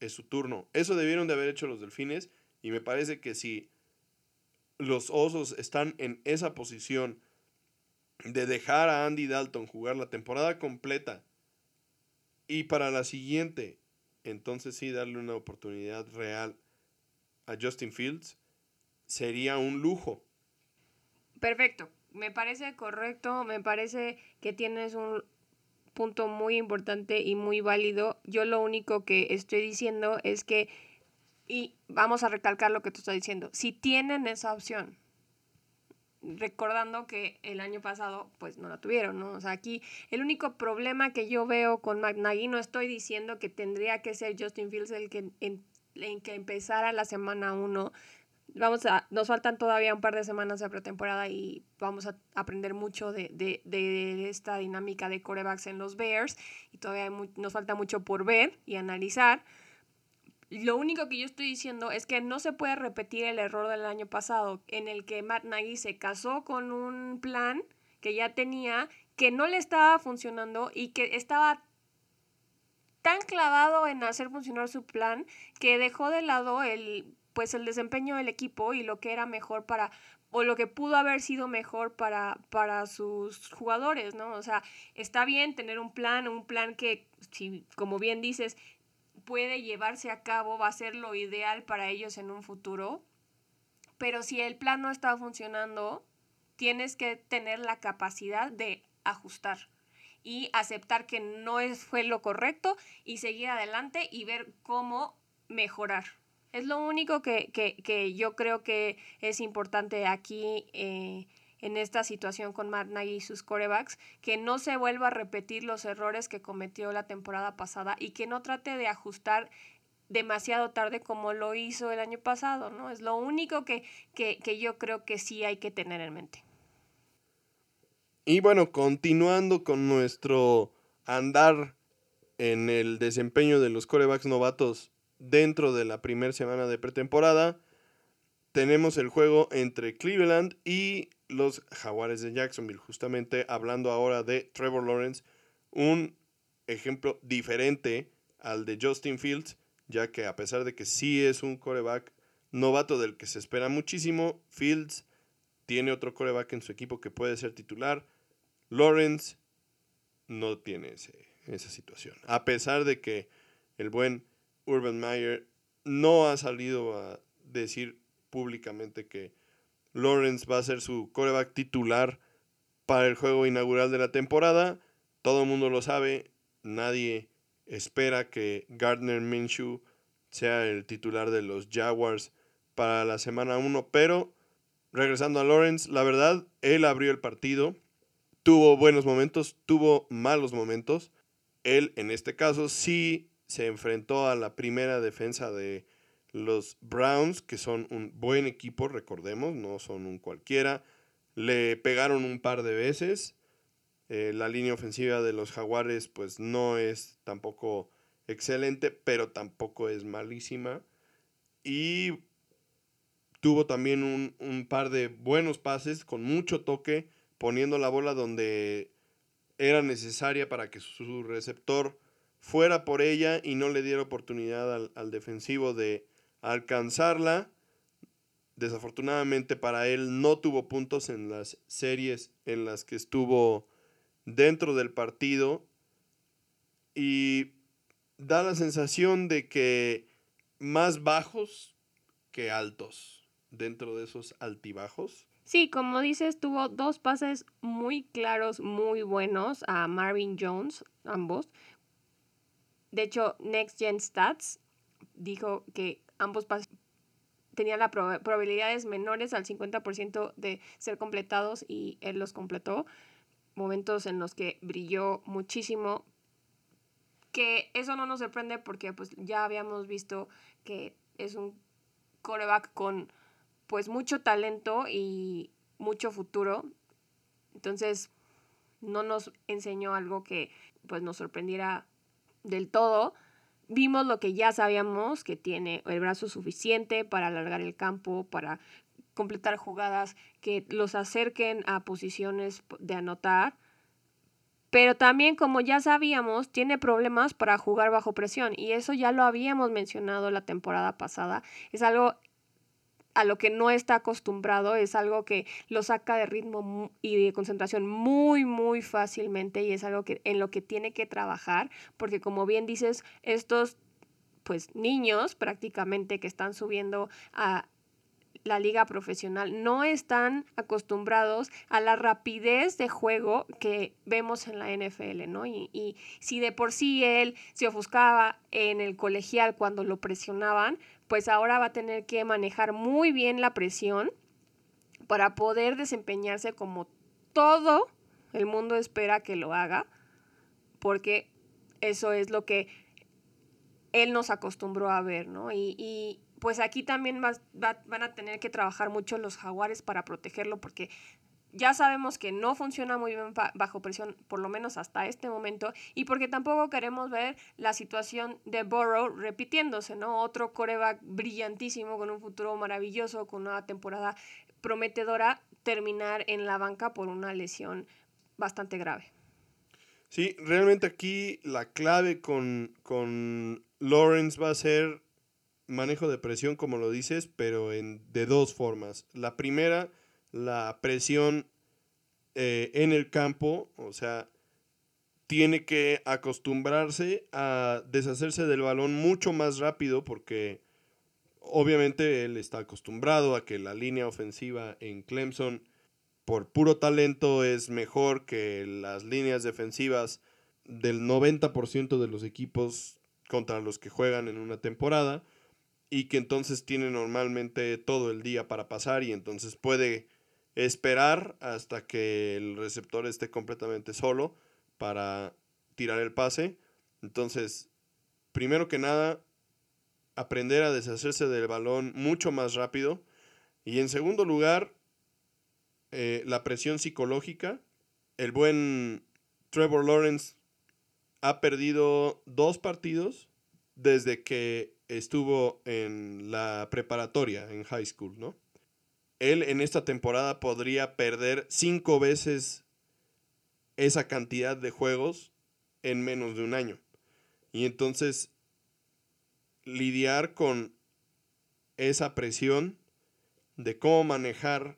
es su turno. Eso debieron de haber hecho los delfines y me parece que si los osos están en esa posición de dejar a Andy Dalton jugar la temporada completa y para la siguiente, entonces sí darle una oportunidad real a Justin Fields, sería un lujo. Perfecto, me parece correcto, me parece que tienes un punto muy importante y muy válido. Yo lo único que estoy diciendo es que, y vamos a recalcar lo que tú estás diciendo, si tienen esa opción, recordando que el año pasado pues no la tuvieron, ¿no? O sea, aquí el único problema que yo veo con McNaghy, no estoy diciendo que tendría que ser Justin Fields el que, en, que empezara la semana 1. Vamos a, nos faltan todavía un par de semanas de pretemporada y vamos a aprender mucho de, de, de esta dinámica de corebacks en los Bears y todavía muy, nos falta mucho por ver y analizar. Lo único que yo estoy diciendo es que no se puede repetir el error del año pasado en el que Matt Nagy se casó con un plan que ya tenía, que no le estaba funcionando y que estaba tan clavado en hacer funcionar su plan que dejó de lado el pues el desempeño del equipo y lo que era mejor para o lo que pudo haber sido mejor para, para sus jugadores, ¿no? O sea, está bien tener un plan, un plan que, si, como bien dices, puede llevarse a cabo, va a ser lo ideal para ellos en un futuro. Pero si el plan no está funcionando, tienes que tener la capacidad de ajustar. y aceptar que no fue lo correcto y seguir adelante y ver cómo mejorar. Es lo único que, yo creo que es importante aquí eh, en esta situación con Matt Nagy y sus corebacks, que no se vuelva a repetir los errores que cometió la temporada pasada y que no trate de ajustar demasiado tarde como lo hizo el año pasado, ¿no? Es lo único que, que yo creo que sí hay que tener en mente. Y bueno, continuando con nuestro andar en el desempeño de los corebacks novatos dentro de la primera semana de pretemporada, tenemos el juego entre Cleveland y los Jaguares de Jacksonville. Justamente hablando ahora de Trevor Lawrence, un ejemplo diferente al de Justin Fields, ya que a pesar de que sí es un coreback novato del que se espera muchísimo, Fields tiene otro coreback en su equipo que puede ser titular. Lawrence no tiene esa situación. A pesar de que el buen Urban Meyer no ha salido a decir públicamente que Lawrence va a ser su coreback titular para el juego inaugural de la temporada. Todo el mundo lo sabe. Nadie espera que Gardner Minshew sea el titular de los Jaguars para la semana 1. Pero regresando a Lawrence, la verdad, él abrió el partido. Tuvo buenos momentos, tuvo malos momentos. Él, en este caso, sí se enfrentó a la primera defensa de los Browns, que son un buen equipo, recordemos, no son un cualquiera. Le pegaron un par de veces. Eh, la línea ofensiva de los Jaguares, pues no es tampoco excelente, pero tampoco es malísima. Y tuvo también un, un par de buenos pases con mucho toque, poniendo la bola donde era necesaria para que su receptor fuera por ella y no le diera oportunidad al, defensivo de alcanzarla. Desafortunadamente para él no tuvo puntos en las series en las que estuvo dentro del partido y da la sensación de que más bajos que altos dentro de esos altibajos. Sí, como dices, tuvo dos pases muy claros, muy buenos a Marvin Jones, ambos, de hecho, Next Gen Stats dijo que ambos tenían las probabilidades menores al 50% de ser completados y él los completó. Momentos en los que brilló muchísimo. Que eso no nos sorprende porque pues ya habíamos visto que es un coreback con pues mucho talento y mucho futuro. Entonces no nos enseñó algo que pues nos sorprendiera del todo, vimos lo que ya sabíamos, que tiene el brazo suficiente para alargar el campo, para completar jugadas que los acerquen a posiciones de anotar. Pero también, como ya sabíamos, tiene problemas para jugar bajo presión. Y eso ya lo habíamos mencionado la temporada pasada. Es algo a lo que no está acostumbrado, es algo que lo saca de ritmo y de concentración muy, muy fácilmente y es algo que, en lo que tiene que trabajar, porque como bien dices, estos pues niños prácticamente que están subiendo a la liga profesional no están acostumbrados a la rapidez de juego que vemos en la NFL, ¿no? Y, y, si de por sí él se ofuscaba en el colegial cuando lo presionaban, pues ahora va a tener que manejar muy bien la presión para poder desempeñarse como todo el mundo espera que lo haga, porque eso es lo que él nos acostumbró a ver, ¿no? Y, pues aquí también van a tener que trabajar mucho los jaguares para protegerlo, porque ya sabemos que no funciona muy bien bajo presión, por lo menos hasta este momento, y porque tampoco queremos ver la situación de Burrow repitiéndose, ¿no? Otro coreback brillantísimo, con un futuro maravilloso, con una temporada prometedora, terminar en la banca por una lesión bastante grave. Sí, realmente aquí la clave con, con Lawrence va a ser manejo de presión, como lo dices, pero en, de dos formas. La primera la presión eh, en el campo, o sea, tiene que acostumbrarse a deshacerse del balón mucho más rápido porque obviamente él está acostumbrado a que la línea ofensiva en Clemson por puro talento es mejor que las líneas defensivas del 90% de los equipos contra los que juegan en una temporada y que entonces tiene normalmente todo el día para pasar y entonces puede esperar hasta que el receptor esté completamente solo para tirar el pase. Entonces, primero que nada, aprender a deshacerse del balón mucho más rápido. Y en segundo lugar, eh, la presión psicológica. El buen Trevor Lawrence ha perdido dos partidos desde que estuvo en la preparatoria, en high school, ¿no? Él en esta temporada podría perder cinco veces esa cantidad de juegos en menos de un año. Y entonces lidiar con esa presión de cómo manejar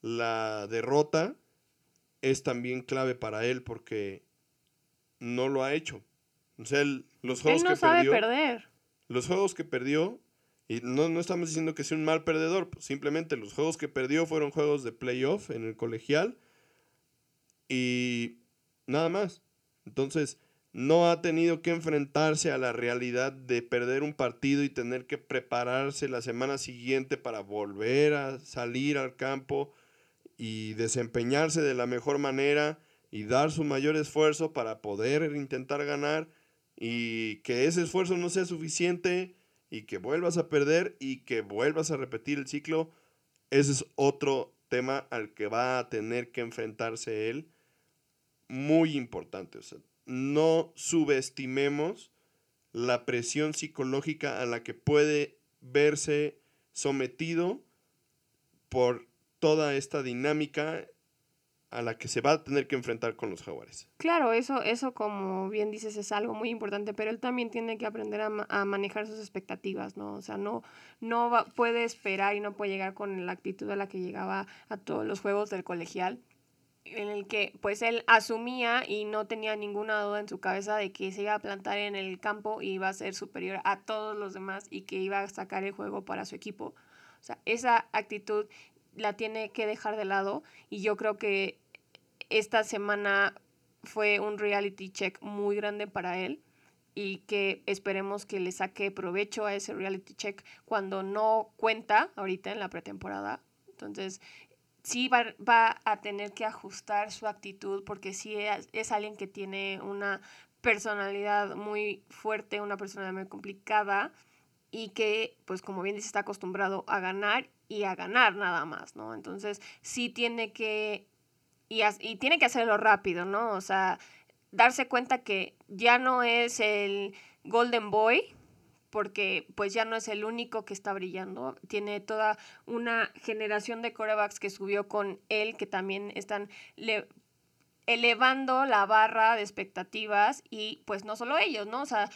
la derrota es también clave para él porque no lo ha hecho. O sea, los juegos él no que sabe perdió, perder. los juegos que perdió, y no, no estamos diciendo que sea un mal perdedor, pues simplemente los juegos que perdió fueron juegos de playoff en el colegial y nada más. Entonces, no ha tenido que enfrentarse a la realidad de perder un partido y tener que prepararse la semana siguiente para volver a salir al campo y desempeñarse de la mejor manera y dar su mayor esfuerzo para poder intentar ganar y que ese esfuerzo no sea suficiente y que vuelvas a perder y que vuelvas a repetir el ciclo, ese es otro tema al que va a tener que enfrentarse él, muy importante. O sea, no subestimemos la presión psicológica a la que puede verse sometido por toda esta dinámica a la que se va a tener que enfrentar con los jaguares. Claro, eso, eso como bien dices es algo muy importante, pero él también tiene que aprender a, a manejar sus expectativas, ¿no? O sea, no, no va, puede esperar y no puede llegar con la actitud a la que llegaba a todos los juegos del colegial, en el que pues él asumía y no tenía ninguna duda en su cabeza de que se iba a plantar en el campo y iba a ser superior a todos los demás y que iba a sacar el juego para su equipo. O sea, esa actitud la tiene que dejar de lado y yo creo que esta semana fue un reality check muy grande para él y que esperemos que le saque provecho a ese reality check cuando no cuenta ahorita en la pretemporada. Entonces, sí va, va a tener que ajustar su actitud porque sí es, es alguien que tiene una personalidad muy fuerte, una personalidad muy complicada y que, pues como bien dice, está acostumbrado a ganar y a ganar nada más, ¿no? Entonces sí tiene que, y, y tiene que hacerlo rápido, ¿no? O sea, darse cuenta que ya no es el Golden Boy, porque pues ya no es el único que está brillando. Tiene toda una generación de corebacks que subió con él, que también están elevando la barra de expectativas y pues no solo ellos, ¿no? O sea,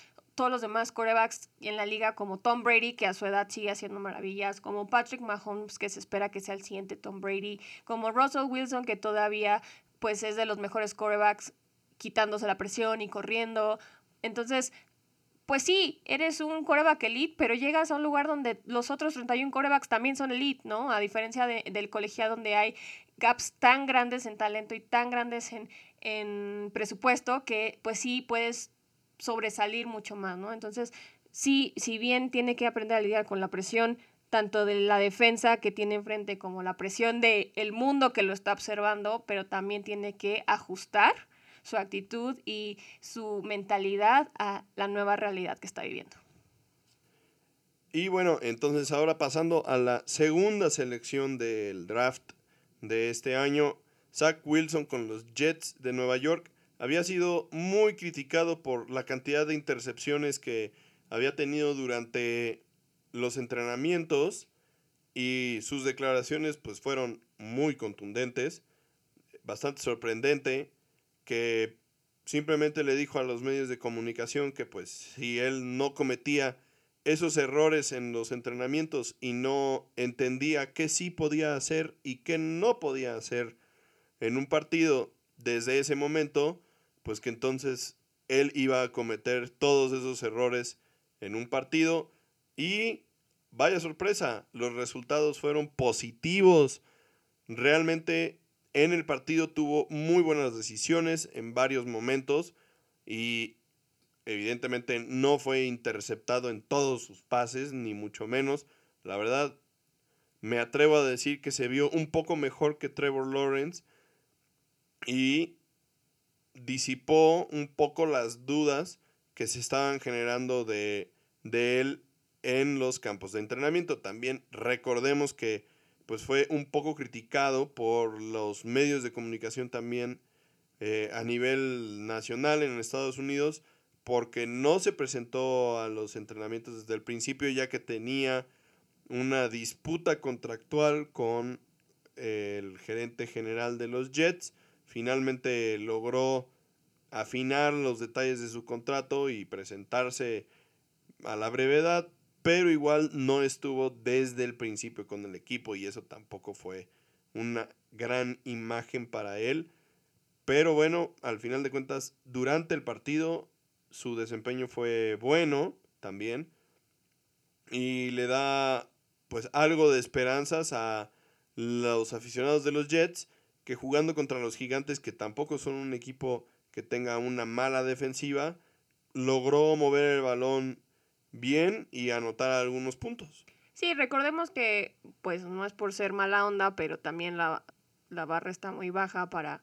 todos los demás corebacks en la liga, como Tom Brady, que a su edad sigue haciendo maravillas, como Patrick Mahomes, que se espera que sea el siguiente Tom Brady, como Russell Wilson, que todavía pues es de los mejores corebacks quitándose la presión y corriendo. Entonces, pues sí, eres un coreback elite, pero llegas a un lugar donde los otros 31 corebacks también son elite, ¿no? A diferencia de, del colegiado donde hay gaps tan grandes en talento y tan grandes en, en presupuesto que pues sí puedes sobresalir mucho más, ¿no? Entonces, sí, si bien tiene que aprender a lidiar con la presión tanto de la defensa que tiene enfrente como la presión del el mundo que lo está observando, pero también tiene que ajustar su actitud y su mentalidad a la nueva realidad que está viviendo. Y bueno, entonces ahora pasando a la segunda selección del draft de este año, Zach Wilson con los Jets de Nueva York había sido muy criticado por la cantidad de intercepciones que había tenido durante los entrenamientos y sus declaraciones pues fueron muy contundentes, bastante sorprendente que simplemente le dijo a los medios de comunicación que pues si él no cometía esos errores en los entrenamientos y no entendía qué sí podía hacer y qué no podía hacer en un partido desde ese momento, pues que entonces él iba a cometer todos esos errores en un partido y vaya sorpresa, los resultados fueron positivos. Realmente en el partido tuvo muy buenas decisiones en varios momentos y evidentemente no fue interceptado en todos sus pases, ni mucho menos. La verdad, me atrevo a decir que se vio un poco mejor que Trevor Lawrence y disipó un poco las dudas que se estaban generando de, de él en los campos de entrenamiento. También recordemos que pues fue un poco criticado por los medios de comunicación también eh, a nivel nacional en Estados Unidos porque no se presentó a los entrenamientos desde el principio ya que tenía una disputa contractual con el gerente general de los Jets. Finalmente logró afinar los detalles de su contrato y presentarse a la brevedad, pero igual no estuvo desde el principio con el equipo y eso tampoco fue una gran imagen para él. Pero bueno, al final de cuentas, durante el partido su desempeño fue bueno también y le da pues algo de esperanzas a los aficionados de los Jets que jugando contra los gigantes que tampoco son un equipo que tenga una mala defensiva, logró mover el balón bien y anotar algunos puntos. Sí, recordemos que pues no es por ser mala onda, pero también la, la barra está muy baja para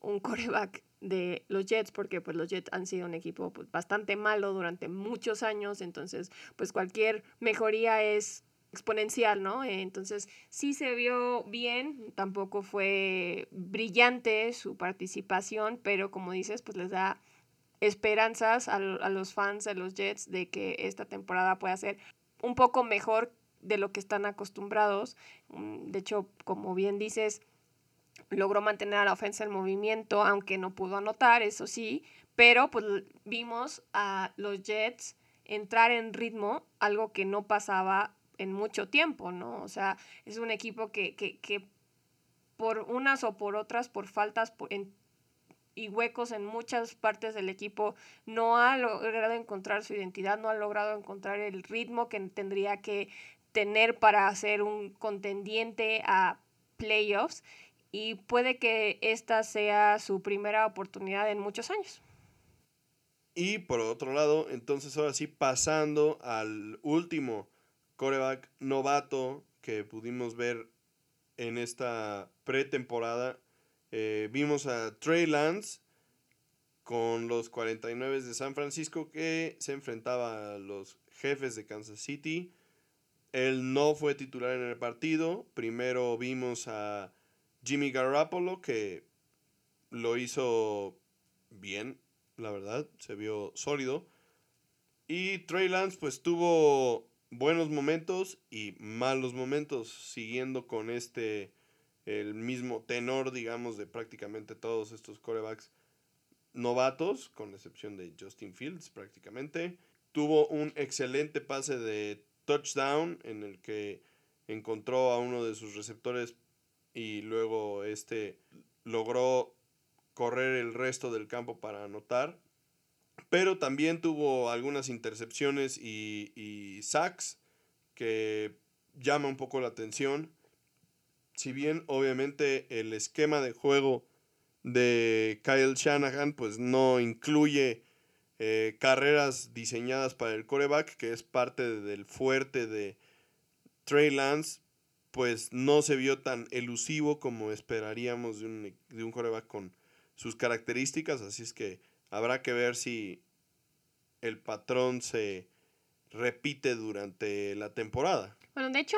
un *laughs* coreback de los Jets, porque pues los Jets han sido un equipo pues, bastante malo durante muchos años, entonces pues cualquier mejoría es exponencial, ¿no? Entonces sí se vio bien, tampoco fue brillante su participación, pero como dices, pues les da esperanzas a, a los fans de los Jets de que esta temporada pueda ser un poco mejor de lo que están acostumbrados. Mm, de hecho, como bien dices, logró mantener a la ofensa en movimiento, aunque no pudo anotar, eso sí, pero pues vimos a los Jets entrar en ritmo, algo que no pasaba en mucho tiempo, ¿no? O sea, es un equipo que, que, que por unas o por otras, por faltas y huecos en muchas partes del equipo, no ha logrado encontrar su identidad, no ha logrado encontrar el ritmo que tendría que tener para ser un contendiente a playoffs y puede que esta sea su primera oportunidad en muchos años. Y por otro lado, entonces ahora sí pasando al último coreback novato que pudimos ver en esta pretemporada, eh, vimos a Trey Lance con los 49 de San Francisco que se enfrentaba a los jefes de Kansas City. Él no fue titular en el partido. Primero vimos a Jimmy Garoppolo, que lo hizo bien, la verdad, se vio sólido. Y Trey Lance, pues tuvo buenos momentos y malos momentos, siguiendo con este, el mismo tenor, digamos, de prácticamente todos estos corebacks novatos, con excepción de Justin Fields prácticamente. Tuvo un excelente pase de touchdown en el que encontró a uno de sus receptores y luego este logró correr el resto del campo para anotar. Pero también tuvo algunas intercepciones y, y sacks que llama un poco la atención. Si bien obviamente el esquema de juego de Kyle Shanahan pues no incluye eh, carreras diseñadas para el coreback, que es parte del fuerte de Trey Lance, pues no se vio tan elusivo como esperaríamos de un, de un coreback con sus características, así es que habrá que ver si el patrón se repite durante la temporada. Bueno, de hecho,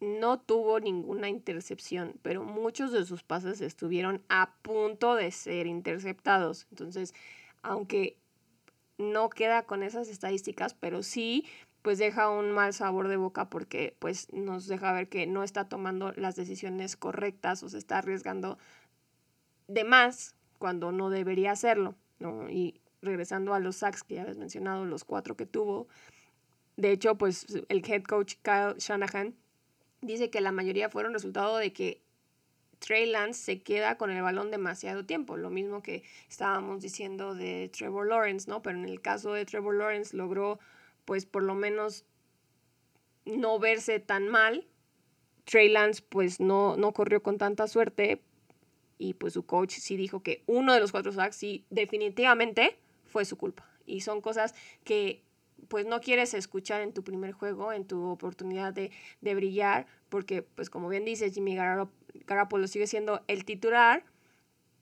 no tuvo ninguna intercepción, pero muchos de sus pases estuvieron a punto de ser interceptados. Entonces, aunque no queda con esas estadísticas, pero sí pues deja un mal sabor de boca porque pues nos deja ver que no está tomando las decisiones correctas o se está arriesgando de más cuando no debería hacerlo, ¿no? Y regresando a los sacks que ya habías mencionado, los cuatro que tuvo, de hecho, pues el head coach Kyle Shanahan dice que la mayoría fueron resultado de que Trey Lance se queda con el balón demasiado tiempo, lo mismo que estábamos diciendo de Trevor Lawrence, ¿no? Pero en el caso de Trevor Lawrence logró pues por lo menos no verse tan mal. Trey Lance pues no, no corrió con tanta suerte y pues su coach sí dijo que uno de los cuatro sacks sí definitivamente fue su culpa. Y son cosas que pues no quieres escuchar en tu primer juego, en tu oportunidad de, de brillar, porque pues como bien dice Jimmy Garoppolo sigue siendo el titular,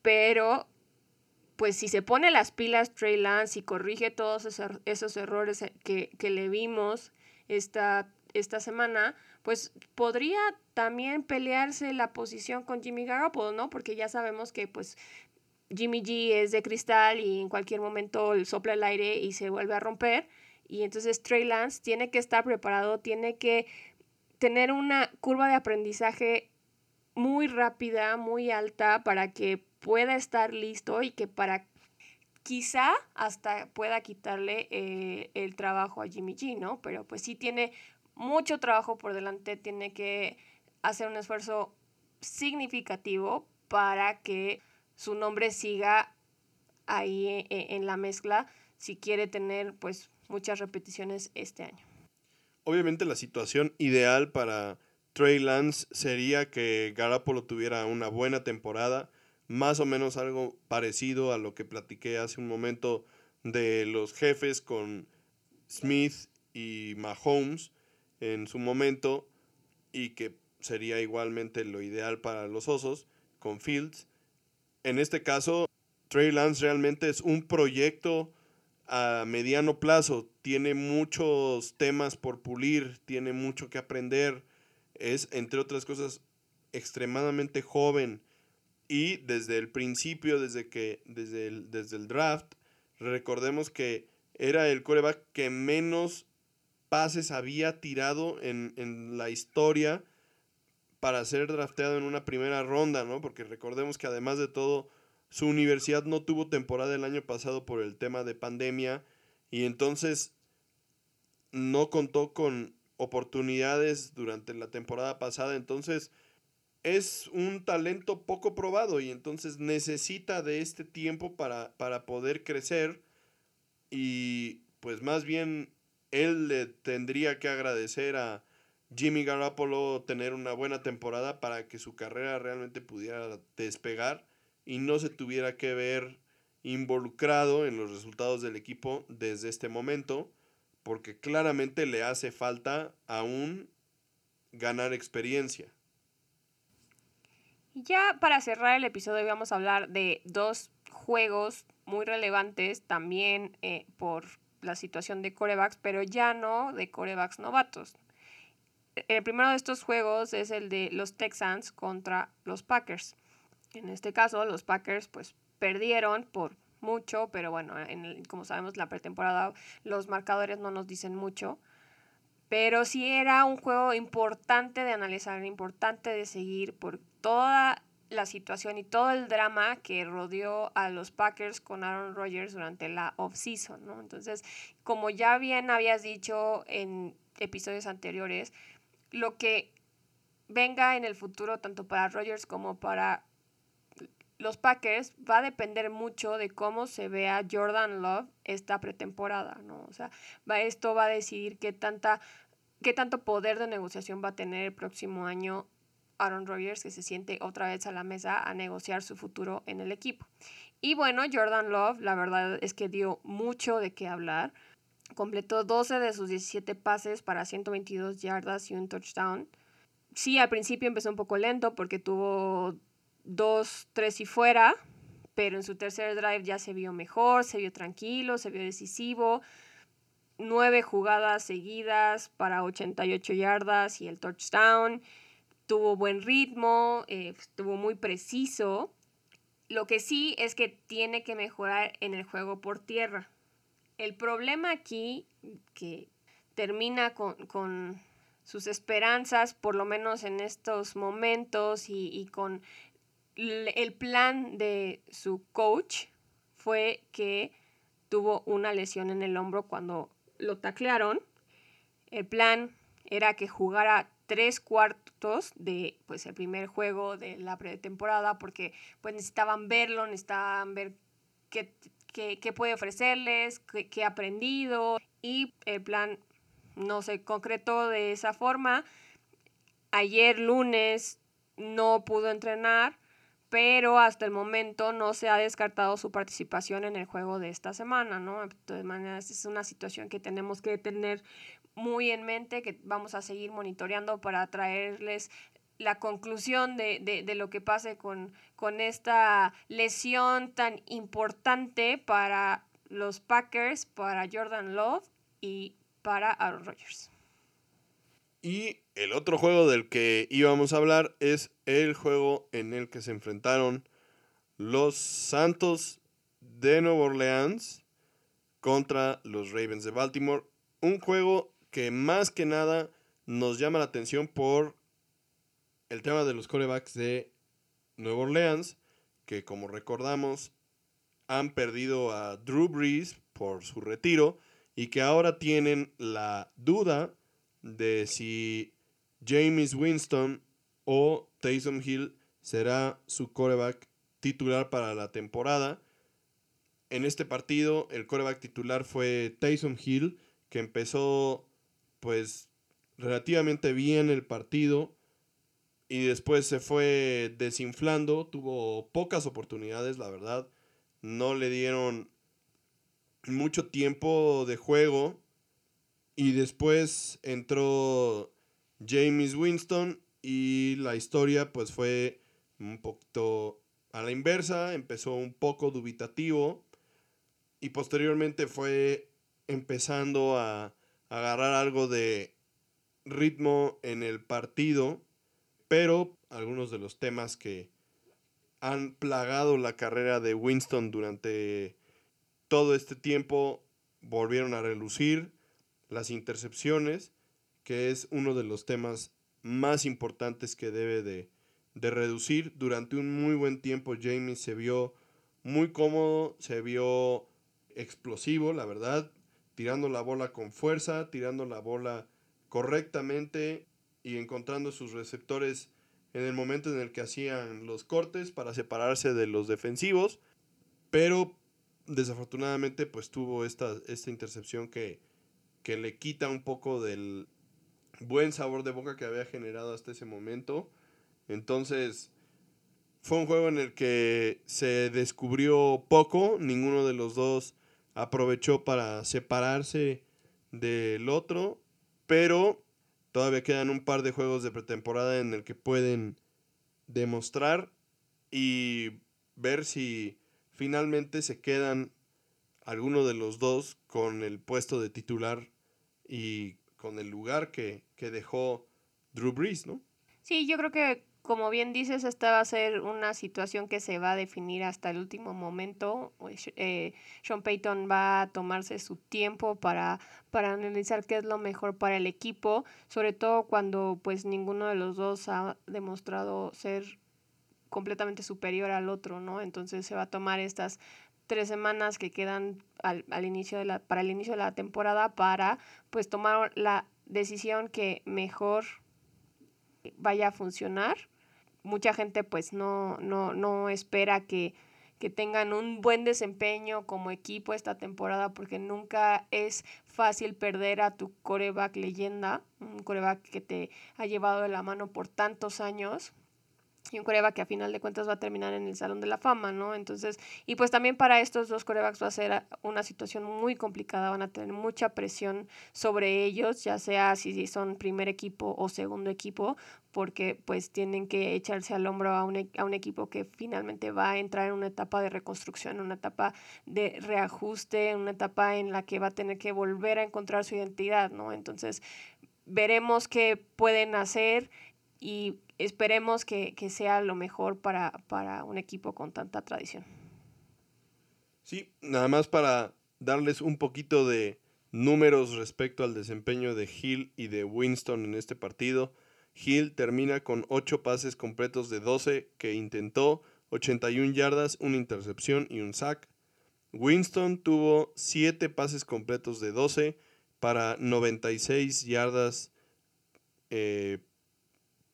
pero pues si se pone las pilas Trey Lance y corrige todos esos, errores que, que, le vimos esta, esta semana, pues podría también pelearse la posición con Jimmy Garoppolo, ¿no? Porque ya sabemos que pues Jimmy G es de cristal y en cualquier momento sopla el aire y se vuelve a romper. Y entonces Trey Lance tiene que estar preparado, tiene que tener una curva de aprendizaje muy rápida, muy alta para que pueda estar listo y que para quizá hasta pueda quitarle eh, el trabajo a Jimmy G, ¿no? Pero pues sí tiene mucho trabajo por delante, tiene que hacer un esfuerzo significativo para que su nombre siga ahí eh, eh, en la mezcla si quiere tener pues muchas repeticiones este año. Obviamente la situación ideal para Trey Lance sería que Garapolo tuviera una buena temporada, más o menos algo parecido a lo que platiqué hace un momento de los jefes con Smith y Mahomes en su momento y que sería igualmente lo ideal para los Osos con Fields. En este caso, Trey Lance realmente es un proyecto a mediano plazo, tiene muchos temas por pulir, tiene mucho que aprender, es entre otras cosas extremadamente joven. Y desde el principio, desde que desde el, desde el draft, recordemos que era el coreback que menos pases había tirado en, en la historia para ser drafteado en una primera ronda, ¿no? Porque recordemos que además de todo, su universidad no tuvo temporada el año pasado por el tema de pandemia y entonces no contó con oportunidades durante la temporada pasada. Entonces es un talento poco probado y entonces necesita de este tiempo para, para poder crecer y pues más bien él le tendría que agradecer a Jimmy Garoppolo tener una buena temporada para que su carrera realmente pudiera despegar y no se tuviera que ver involucrado en los resultados del equipo desde este momento, porque claramente le hace falta aún ganar experiencia. Ya para cerrar el episodio vamos a hablar de dos juegos muy relevantes también eh, por la situación de corebacks, pero ya no de corebacks novatos. El primero de estos juegos es el de los Texans contra los Packers. En este caso, los Packers pues perdieron por mucho, pero bueno, en como sabemos la pretemporada los marcadores no nos dicen mucho. Pero sí era un juego importante de analizar, importante de seguir por toda la situación y todo el drama que rodeó a los Packers con Aaron Rodgers durante la off-season, ¿no? Entonces, como ya bien habías dicho en episodios anteriores, lo que venga en el futuro, tanto para Rodgers como para los Packers va a depender mucho de cómo se vea Jordan Love esta pretemporada, ¿no? O sea, esto va a decidir qué, tanta, qué tanto poder de negociación va a tener el próximo año Aaron Rodgers, que se siente otra vez a la mesa a negociar su futuro en el equipo. Y bueno, Jordan Love, la verdad es que dio mucho de qué hablar. Completó 12 de sus 17 pases para 122 yardas y un touchdown. Sí, al principio empezó un poco lento porque tuvo dos, tres y fuera, pero en su tercer drive ya se vio mejor, se vio tranquilo, se vio decisivo. Nueve jugadas seguidas para 88 yardas y el touchdown. Tuvo buen ritmo, eh, estuvo muy preciso. Lo que sí es que tiene que mejorar en el juego por tierra. El problema aquí, que termina con, con sus esperanzas, por lo menos en estos momentos, y, y con el plan de su coach fue que tuvo una lesión en el hombro cuando lo taclearon. El plan era que jugara tres cuartos de pues el primer juego de la pretemporada porque pues necesitaban verlo, necesitaban ver qué, qué, puede ofrecerles, qué, qué ha aprendido y el plan no se concretó de esa forma ayer lunes no pudo entrenar, pero hasta el momento no se ha descartado su participación en el juego de esta semana, ¿no? De todas maneras, es una situación que tenemos que tener muy en mente, que vamos a seguir monitoreando para traerles la conclusión de, de, de lo que pase con, con esta lesión tan importante para los Packers, para Jordan Love y para Aaron Rodgers. Y el otro juego del que íbamos a hablar es el juego en el que se enfrentaron los Santos de Nueva Orleans contra los Ravens de Baltimore. Un juego que más que nada nos llama la atención por el tema de los corebacks de Nueva Orleans, que como recordamos han perdido a Drew Brees por su retiro y que ahora tienen la duda de si James Winston o Taysom Hill será su coreback titular para la temporada. En este partido el coreback titular fue Taysom Hill, que empezó pues relativamente bien el partido y después se fue desinflando, tuvo pocas oportunidades, la verdad, no le dieron mucho tiempo de juego y después entró James Winston y la historia pues fue un poquito a la inversa, empezó un poco dubitativo y posteriormente fue empezando a agarrar algo de ritmo en el partido, pero algunos de los temas que han plagado la carrera de Winston durante todo este tiempo volvieron a relucir las intercepciones, que es uno de los temas más importantes que debe de, de reducir. Durante un muy buen tiempo Jamie se vio muy cómodo, se vio explosivo, la verdad, tirando la bola con fuerza, tirando la bola correctamente y encontrando sus receptores en el momento en el que hacían los cortes para separarse de los defensivos, pero desafortunadamente pues tuvo esta, esta intercepción que, que le quita un poco del buen sabor de boca que había generado hasta ese momento. Entonces, fue un juego en el que se descubrió poco, ninguno de los dos aprovechó para separarse del otro, pero todavía quedan un par de juegos de pretemporada en el que pueden demostrar y ver si finalmente se quedan alguno de los dos con el puesto de titular y con el lugar que, que dejó Drew Brees, ¿no? Sí, yo creo que como bien dices, esta va a ser una situación que se va a definir hasta el último momento. Eh, Sean Payton va a tomarse su tiempo para, para analizar qué es lo mejor para el equipo, sobre todo cuando pues ninguno de los dos ha demostrado ser completamente superior al otro, ¿no? Entonces se va a tomar estas tres semanas que quedan al, al inicio de la, para el inicio de la temporada para pues tomar la decisión que mejor vaya a funcionar mucha gente pues no, no, no espera que, que tengan un buen desempeño como equipo esta temporada porque nunca es fácil perder a tu coreback leyenda, un coreback que te ha llevado de la mano por tantos años y un coreback que a final de cuentas va a terminar en el Salón de la Fama, ¿no? Entonces, y pues también para estos dos corebacks va a ser una situación muy complicada, van a tener mucha presión sobre ellos, ya sea si son primer equipo o segundo equipo, porque pues tienen que echarse al hombro a un, e, a un equipo que finalmente va a entrar en una etapa de reconstrucción, una etapa de reajuste, una etapa en la que va a tener que volver a encontrar su identidad, ¿no? Entonces, veremos qué pueden hacer y esperemos que, que sea lo mejor para, para un equipo con tanta tradición. Sí, nada más para darles un poquito de números respecto al desempeño de Hill y de Winston en este partido. Hill termina con 8 pases completos de 12 que intentó, 81 yardas, una intercepción y un sack. Winston tuvo 7 pases completos de 12 para 96 yardas eh,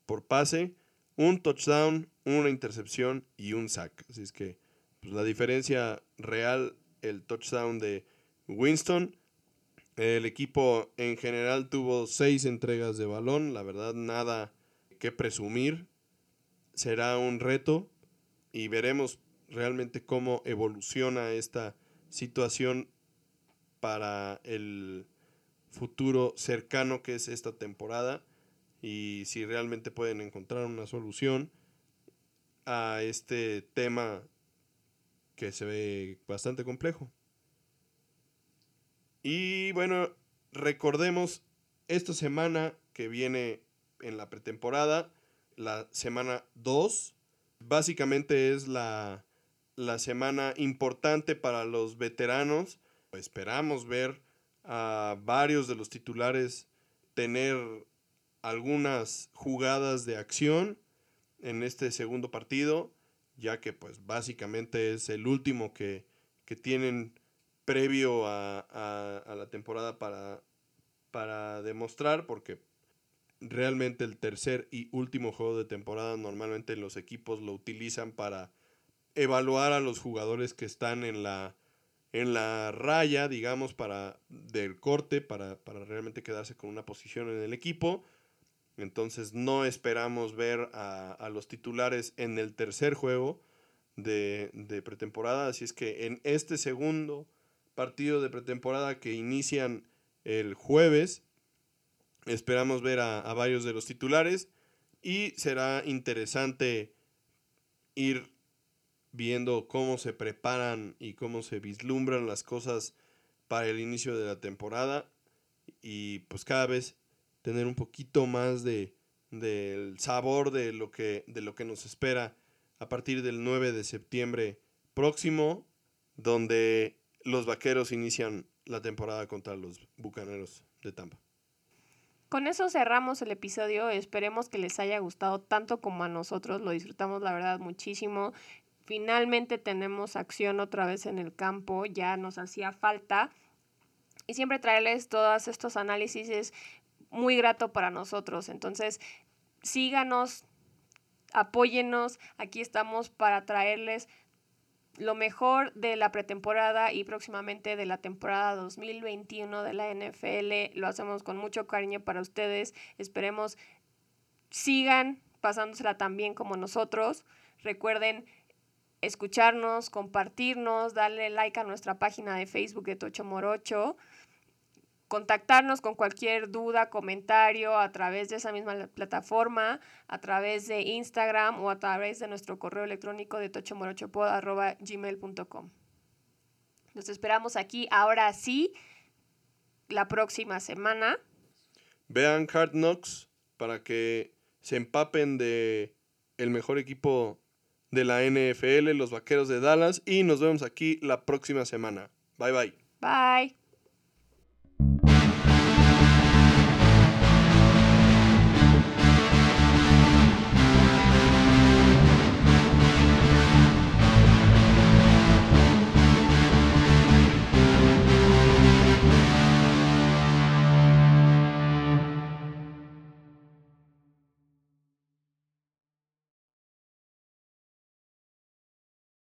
por pase, un touchdown, una intercepción y un sack. Así es que pues, la diferencia real, el touchdown de Winston. El equipo en general tuvo seis entregas de balón, la verdad nada que presumir. Será un reto y veremos realmente cómo evoluciona esta situación para el futuro cercano que es esta temporada y si realmente pueden encontrar una solución a este tema que se ve bastante complejo. Y bueno, recordemos esta semana que viene en la pretemporada, la semana 2, básicamente es la, la semana importante para los veteranos. Esperamos ver a varios de los titulares tener algunas jugadas de acción en este segundo partido, ya que pues básicamente es el último que, que tienen previo a, la temporada para, para demostrar, porque realmente el tercer y último juego de temporada normalmente los equipos lo utilizan para evaluar a los jugadores que están en la, en la raya, digamos, para del corte, para, para realmente quedarse con una posición en el equipo. Entonces no esperamos ver a, a los titulares en el tercer juego de, de pretemporada. Así es que en este segundo partido de pretemporada que inician el jueves. Esperamos ver a, varios de los titulares y será interesante ir viendo cómo se preparan y cómo se vislumbran las cosas para el inicio de la temporada y pues cada vez tener un poquito más de del sabor de lo que de lo que nos espera a partir del 9 de septiembre próximo donde los vaqueros inician la temporada contra los bucaneros de Tampa. Con eso cerramos el episodio. Esperemos que les haya gustado tanto como a nosotros. Lo disfrutamos, la verdad, muchísimo. Finalmente tenemos acción otra vez en el campo. Ya nos hacía falta. Y siempre traerles todos estos análisis es muy grato para nosotros. Entonces, síganos, apóyennos. Aquí estamos para traerles lo mejor de la pretemporada y próximamente de la temporada 2021 de la NFL. Lo hacemos con mucho cariño para ustedes. Esperemos sigan pasándosela tan bien como nosotros. Recuerden escucharnos, compartirnos, darle like a nuestra página de Facebook de Tocho Morocho contactarnos con cualquier duda, comentario a través de esa misma plataforma, a través de Instagram o a través de nuestro correo electrónico de tochomorochopod.gmail.com. Nos esperamos aquí ahora sí, la próxima semana. Vean Hard Knocks para que se empapen de el mejor equipo de la NFL, los Vaqueros de Dallas, y nos vemos aquí la próxima semana. Bye bye. Bye.